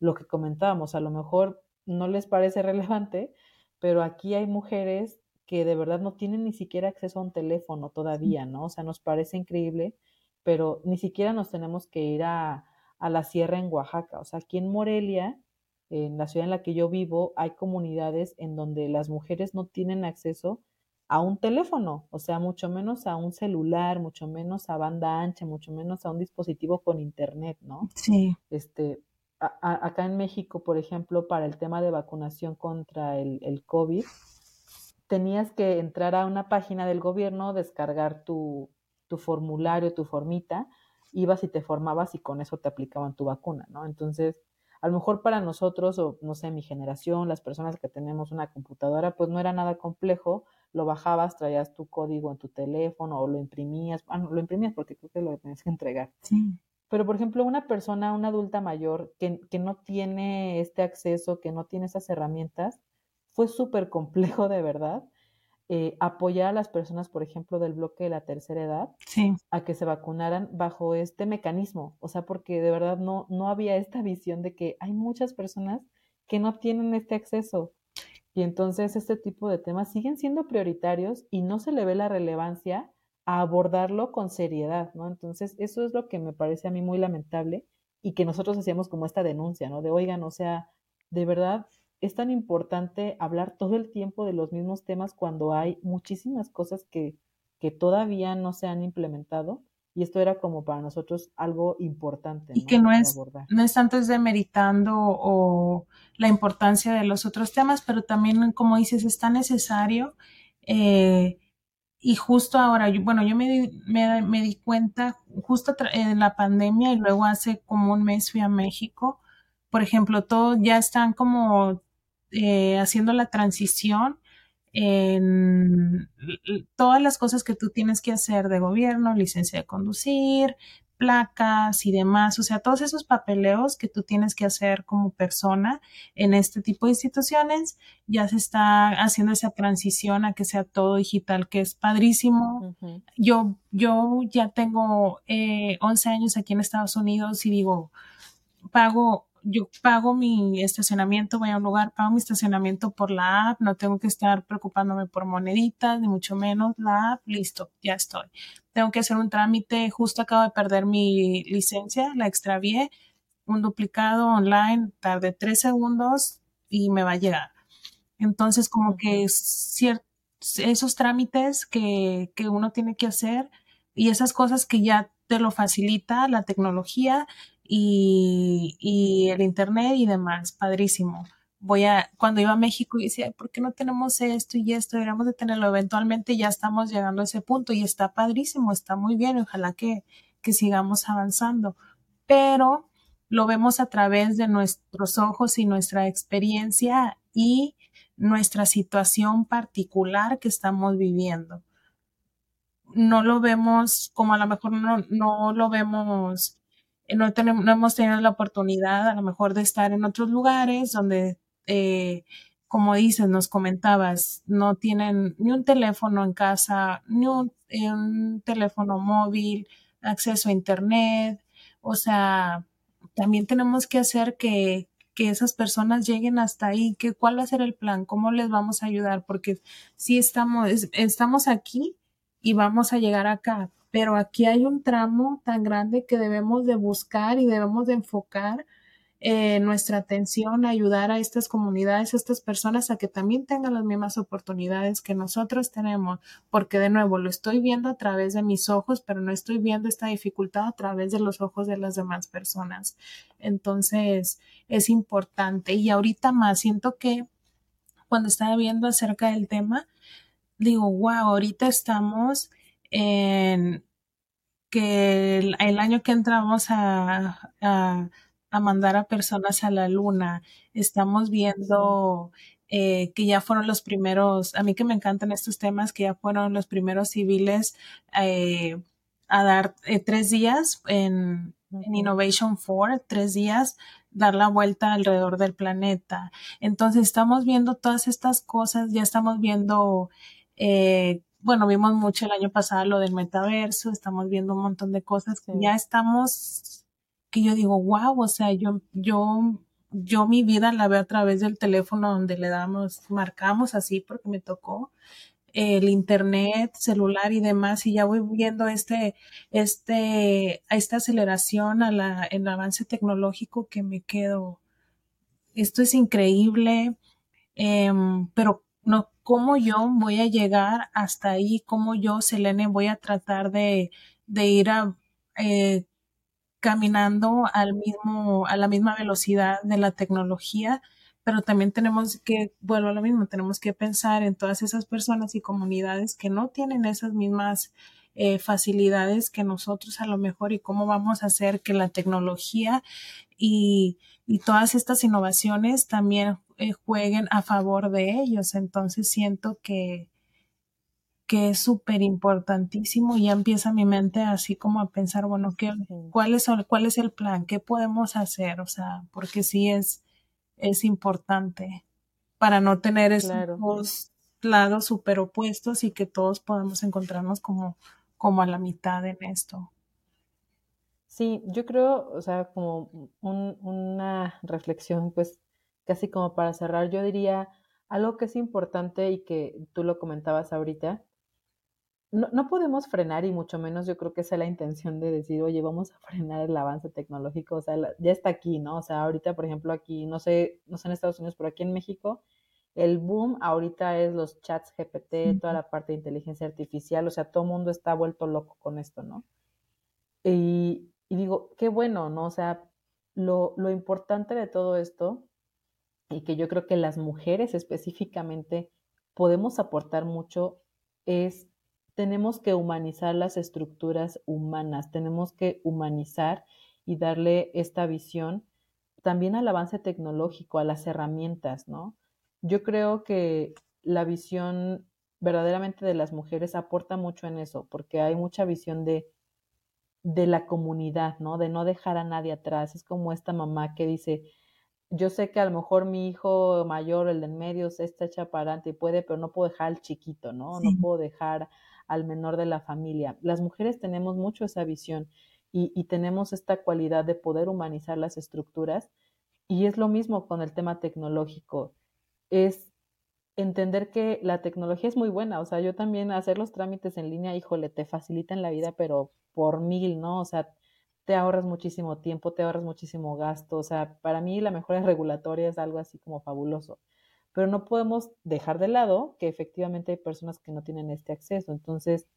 S2: lo que comentábamos, a lo mejor no les parece <laughs> relevante, pero aquí hay mujeres que de verdad no tienen ni siquiera acceso a un teléfono todavía, ¿no? O sea, nos parece increíble, pero ni siquiera nos tenemos que ir a, a la sierra en Oaxaca. O sea, aquí en Morelia, en la ciudad en la que yo vivo, hay comunidades en donde las mujeres no tienen acceso a un teléfono, o sea, mucho menos a un celular, mucho menos a banda ancha, mucho menos a un dispositivo con internet, ¿no?
S1: Sí.
S2: Este, a, a, acá en México, por ejemplo, para el tema de vacunación contra el, el, COVID, tenías que entrar a una página del gobierno, descargar tu, tu formulario, tu formita, ibas y te formabas y con eso te aplicaban tu vacuna, ¿no? Entonces, a lo mejor para nosotros, o no sé, mi generación, las personas que tenemos una computadora, pues no era nada complejo, lo bajabas, traías tu código en tu teléfono o lo imprimías, ah, no, lo imprimías porque creo que lo tenías que entregar.
S1: Sí.
S2: Pero, por ejemplo, una persona, una adulta mayor que, que no tiene este acceso, que no tiene esas herramientas, fue súper complejo de verdad eh, apoyar a las personas, por ejemplo, del bloque de la tercera edad,
S1: sí.
S2: a que se vacunaran bajo este mecanismo. O sea, porque de verdad no, no había esta visión de que hay muchas personas que no tienen este acceso. Y entonces este tipo de temas siguen siendo prioritarios y no se le ve la relevancia a abordarlo con seriedad, ¿no? Entonces, eso es lo que me parece a mí muy lamentable y que nosotros hacíamos como esta denuncia, ¿no? De, oigan, o sea, de verdad, es tan importante hablar todo el tiempo de los mismos temas cuando hay muchísimas cosas que, que todavía no se han implementado y esto era como para nosotros algo importante.
S1: Y
S2: ¿no?
S1: que no es, no es tanto demeritando o la importancia de los otros temas, pero también, como dices, es tan necesario. Eh, y justo ahora, yo, bueno, yo me di, me, me di cuenta justo en la pandemia y luego hace como un mes fui a México. Por ejemplo, todos ya están como eh, haciendo la transición en todas las cosas que tú tienes que hacer de gobierno, licencia de conducir, placas y demás, o sea, todos esos papeleos que tú tienes que hacer como persona en este tipo de instituciones, ya se está haciendo esa transición a que sea todo digital, que es padrísimo. Uh -huh. Yo, yo ya tengo eh, 11 años aquí en Estados Unidos y digo, pago yo pago mi estacionamiento, voy a un lugar, pago mi estacionamiento por la app, no tengo que estar preocupándome por moneditas, ni mucho menos la app, listo, ya estoy. Tengo que hacer un trámite, justo acabo de perder mi licencia, la extravié, un duplicado online, tardé tres segundos y me va a llegar. Entonces, como que esos trámites que, que uno tiene que hacer y esas cosas que ya te lo facilita la tecnología, y, el internet y demás, padrísimo. Voy a, cuando iba a México y decía, ¿por qué no tenemos esto y esto? Deberíamos de tenerlo. Eventualmente ya estamos llegando a ese punto y está padrísimo, está muy bien. Ojalá que, que sigamos avanzando. Pero lo vemos a través de nuestros ojos y nuestra experiencia y nuestra situación particular que estamos viviendo. No lo vemos como a lo mejor no, no lo vemos no, tenemos, no hemos tenido la oportunidad a lo mejor de estar en otros lugares donde, eh, como dices, nos comentabas, no tienen ni un teléfono en casa, ni un, un teléfono móvil, acceso a Internet. O sea, también tenemos que hacer que, que esas personas lleguen hasta ahí, que cuál va a ser el plan, cómo les vamos a ayudar, porque si estamos, estamos aquí y vamos a llegar acá, pero aquí hay un tramo tan grande que debemos de buscar y debemos de enfocar eh, nuestra atención a ayudar a estas comunidades, a estas personas a que también tengan las mismas oportunidades que nosotros tenemos, porque de nuevo lo estoy viendo a través de mis ojos, pero no estoy viendo esta dificultad a través de los ojos de las demás personas. Entonces, es importante y ahorita más siento que cuando estaba viendo acerca del tema, digo, wow, ahorita estamos en que el, año que entramos a, a, mandar a personas a la luna, estamos viendo eh, que ya fueron los primeros, a mí que me encantan estos temas, que ya fueron los primeros civiles eh, a dar eh, tres días en, en Innovation 4, tres días, dar la vuelta alrededor del planeta. Entonces estamos viendo todas estas cosas, ya estamos viendo eh, bueno, vimos mucho el año pasado lo del metaverso, estamos viendo un montón de cosas que ya estamos, que yo digo, wow, o sea, yo, yo, yo mi vida la veo a través del teléfono donde le damos, marcamos así porque me tocó el internet, celular y demás, y ya voy viendo este, este, esta aceleración a la, el avance tecnológico que me quedo. Esto es increíble, em, pero no, cómo yo voy a llegar hasta ahí, cómo yo, Selene, voy a tratar de, ir a, eh, caminando al mismo, a la misma velocidad de la tecnología, pero también tenemos que, vuelvo a lo mismo, tenemos que pensar en todas esas personas y comunidades que no tienen esas mismas eh, facilidades que nosotros a lo mejor y cómo vamos a hacer que la tecnología y, y todas estas innovaciones también eh, jueguen a favor de ellos. Entonces siento que, que es súper importantísimo y ya empieza mi mente así como a pensar, bueno, ¿qué, cuál, es, ¿cuál es el plan? ¿Qué podemos hacer? O sea, porque sí es, es importante para no tener esos dos lados súper opuestos y que todos podamos encontrarnos como, como a la mitad en esto.
S2: Sí, yo creo, o sea, como una reflexión, pues casi como para cerrar, yo diría algo que es importante y que tú lo comentabas ahorita. No, podemos frenar y mucho menos yo creo que esa es la intención de decir, oye, vamos a frenar el avance tecnológico, o sea, ya está aquí, ¿no? O sea, ahorita, por ejemplo, aquí, no sé, no sé en Estados Unidos, pero aquí en México, el boom ahorita es los chats GPT, toda la parte de inteligencia artificial, o sea, todo el mundo está vuelto loco con esto, ¿no? Y, digo, qué bueno, ¿no? O sea, lo, lo importante de todo esto y que yo creo que las mujeres específicamente podemos aportar mucho es tenemos que humanizar las estructuras humanas, tenemos que humanizar y darle esta visión también al avance tecnológico, a las herramientas, ¿no? Yo creo que la visión verdaderamente de las mujeres aporta mucho en eso, porque hay mucha visión de, de la comunidad, ¿no? De no dejar a nadie atrás. Es como esta mamá que dice, yo sé que a lo mejor mi hijo mayor, el de en medio, está hecha para adelante y puede, pero no puedo dejar al chiquito, ¿no? No puedo dejar al menor de la familia. Las mujeres tenemos mucho esa visión y, y, tenemos esta cualidad de poder humanizar las estructuras y es lo mismo con el tema tecnológico. Es entender que la tecnología es muy buena, o sea, yo también hacer los trámites en línea, híjole, te facilitan la vida, pero por mil, ¿no? O sea, te ahorras muchísimo tiempo, te ahorras muchísimo gasto. O sea, para mí la mejora <laughs> regulatoria es algo así como fabuloso. Pero no podemos dejar de lado que efectivamente hay personas que no tienen este acceso. Entonces,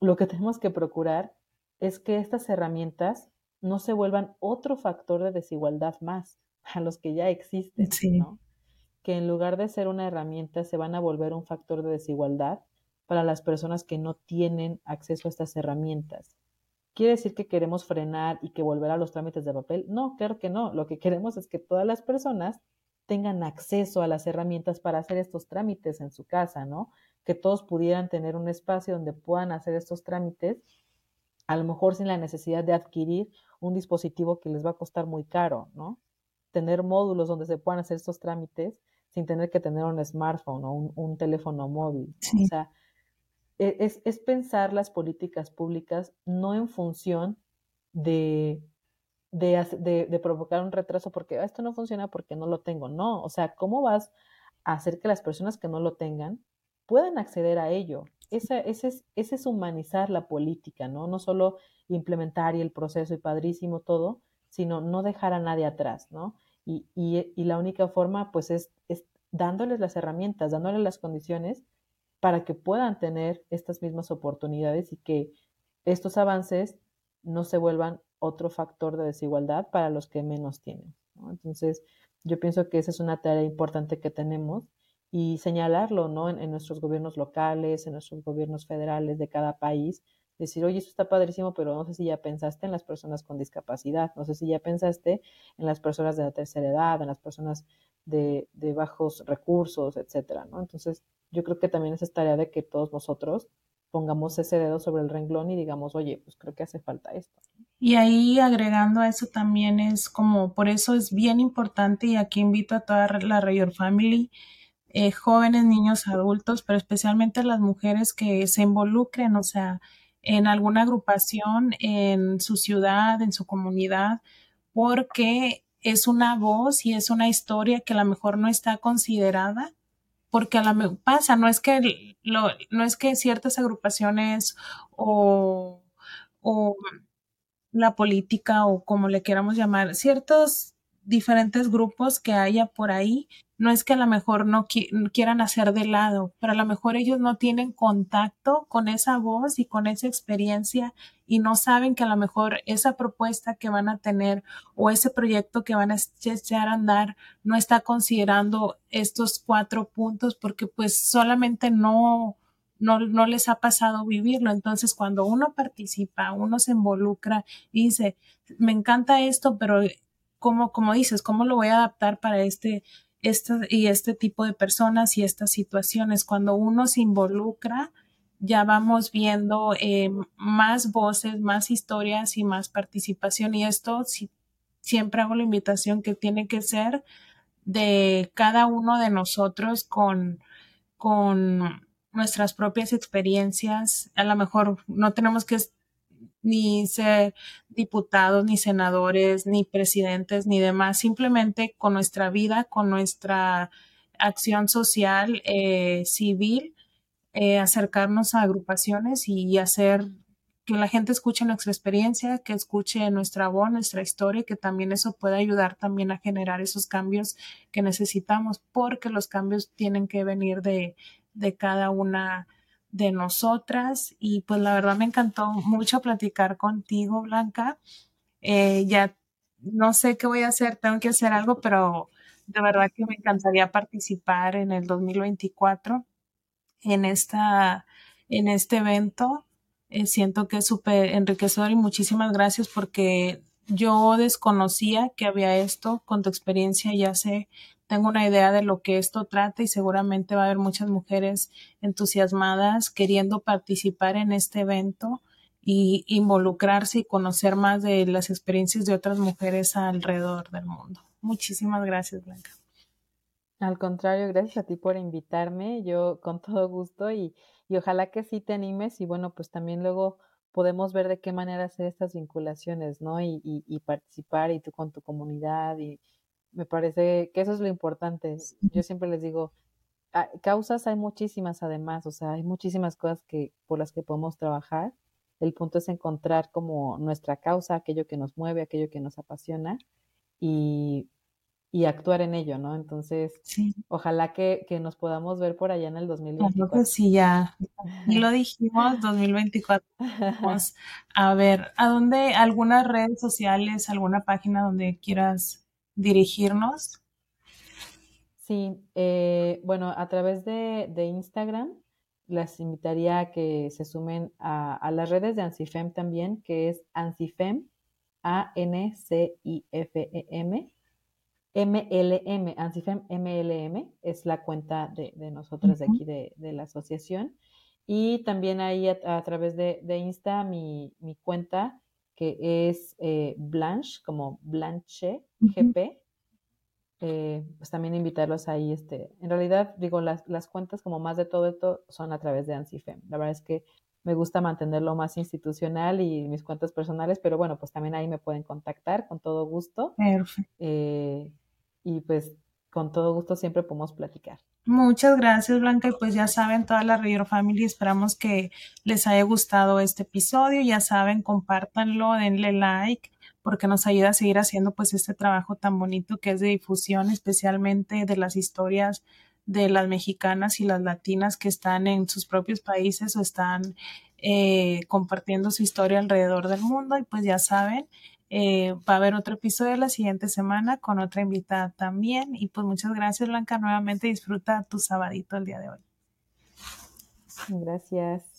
S2: lo que tenemos que procurar es que estas herramientas no se vuelvan otro factor de desigualdad más <laughs> a los que ya existen, ¿no? Que en lugar de ser una herramienta se van a volver un factor de desigualdad para las personas que no tienen acceso a estas herramientas. ¿Quiere decir que queremos frenar y que volver a los trámites de papel? No, claro que no. Lo que queremos es que todas las personas tengan acceso a las herramientas para hacer estos trámites en su casa, ¿no? Que todos pudieran tener un espacio donde puedan hacer estos trámites, a lo mejor sin la necesidad de adquirir un dispositivo que les va a costar muy caro, ¿no? Tener módulos donde se puedan hacer estos trámites sin tener que tener un smartphone o un, teléfono móvil. O sea, e, es, pensar las políticas públicas no en función de, de, provocar un retraso porque ah, esto no funciona porque no lo tengo. No, o sea, ¿cómo vas a hacer que las personas que no lo tengan puedan acceder a ello? Ese, ese, es, es humanizar la política, ¿no? No solo implementar y el proceso y padrísimo todo, sino no dejar a nadie atrás, ¿no? Y, y, la única forma, pues, es, es dándoles las herramientas, dándoles las condiciones para que puedan tener estas mismas oportunidades y que estos avances no se vuelvan otro factor de desigualdad para los que menos tienen. Entonces, yo pienso que esa es una tarea importante que tenemos y señalarlo ¿no? En, nuestros gobiernos locales, en nuestros gobiernos federales de cada país, decir, oye, esto está padrísimo, pero no sé si ya pensaste en las personas con discapacidad, no sé si ya pensaste en las personas de la tercera edad, en las personas de, de bajos recursos, etcétera, ¿no? Entonces, yo creo que también es tarea de que todos nosotros pongamos ese dedo sobre el renglón y digamos, oye, pues creo que hace falta esto.
S1: Y ahí agregando a eso también es como, por eso es bien importante y aquí invito a toda la Rayor Family, eh, jóvenes, niños, adultos, pero especialmente las mujeres que se involucren, o sea, en alguna agrupación en su ciudad, en su comunidad, porque es una voz y es una historia que a lo mejor no está considerada porque a la pasa, no es que lo, no es que ciertas agrupaciones o, o la política o como le queramos llamar, ciertos diferentes grupos que haya por ahí, no es que a lo mejor no quieran hacer de lado, pero a lo mejor ellos no tienen contacto con esa voz y con esa experiencia y no saben que a lo mejor esa propuesta que van a tener o ese proyecto que van a echar a andar no está considerando estos cuatro puntos porque pues solamente no, no, no les ha pasado vivirlo. Entonces, cuando uno participa, uno se involucra y dice, me encanta esto, pero cómo, como dices, cómo lo voy a adaptar para este, y este tipo de personas y estas situaciones. Cuando uno se involucra, ya vamos viendo eh, más voces, más historias y más participación. Y esto si, siempre hago la invitación que tiene que ser de cada uno de nosotros con, con nuestras propias experiencias. A lo mejor no tenemos que ni ser diputados, ni senadores, ni presidentes, ni demás, simplemente con nuestra vida, con nuestra acción social, eh, civil, eh, acercarnos a agrupaciones y hacer que la gente escuche nuestra experiencia, que escuche nuestra voz, nuestra historia, que también eso puede ayudar también a generar esos cambios que necesitamos, porque los cambios tienen que venir de, de cada una de nosotras y pues la verdad me encantó mucho platicar contigo, Blanca. Eh, ya no sé qué voy a hacer, tengo que hacer algo, pero de verdad que me encantaría participar en el 2024 en esta en este evento. Eh, siento que es súper enriquecedor y muchísimas gracias porque yo desconocía que había esto con tu experiencia, ya sé tengo una idea de lo que esto trata y seguramente va a haber muchas mujeres entusiasmadas queriendo participar en este evento y involucrarse y conocer más de las experiencias de otras mujeres alrededor del mundo. Muchísimas gracias, Blanca.
S2: Al contrario, gracias a ti por invitarme, yo con todo gusto y, ojalá que sí te animes y bueno, pues también luego podemos ver de qué manera hacer estas vinculaciones, ¿no? Y, y participar y tú con tu comunidad y, me parece que eso es lo importante. Yo siempre les digo, ah, causas hay muchísimas además, o sea, hay muchísimas cosas que por las que podemos trabajar. El punto es encontrar como nuestra causa, aquello que nos mueve, aquello que nos apasiona y, y actuar en ello, ¿no? Entonces, ojalá que, que, nos podamos ver por allá en el 2024. Claro
S1: sí, ya. Y lo <laughs> dijimos, 2024. Vamos a ver, ¿a dónde, algunas redes sociales, alguna página donde quieras dirigirnos?
S2: Sí, eh, bueno, a través de, Instagram las invitaría a que se sumen a, las redes de Ancifem también, que es Ancifem, A-N-C-I-F-E-M, M-L-M, Ancifem M-L-M, es la cuenta de, nosotros de aquí de, la asociación. Y también ahí a, través de, Insta mi, mi cuenta que es eh, Blanche, como Blanche GP. Eh, pues también invitarlos ahí. Este, en realidad, digo, las, las cuentas como más de todo esto son a través de ANSIFEM. La verdad es que me gusta mantenerlo más institucional y mis cuentas personales, pero bueno, pues también ahí me pueden contactar con todo gusto. Perfecto. Eh, y pues con todo gusto siempre podemos platicar.
S1: Muchas gracias, Blanca. Y pues ya saben, toda la Río Family, esperamos que les haya gustado este episodio. Ya saben, compártanlo, denle like porque nos ayuda a seguir haciendo pues este trabajo tan bonito que es de difusión, especialmente de las historias de las mexicanas y las latinas que están en sus propios países o están eh, compartiendo su historia alrededor del mundo y pues ya saben, eh, va a haber otro episodio la siguiente semana con otra invitada también. Y pues muchas gracias, Blanca. Nuevamente disfruta tu sabadito el día de hoy.
S2: Gracias.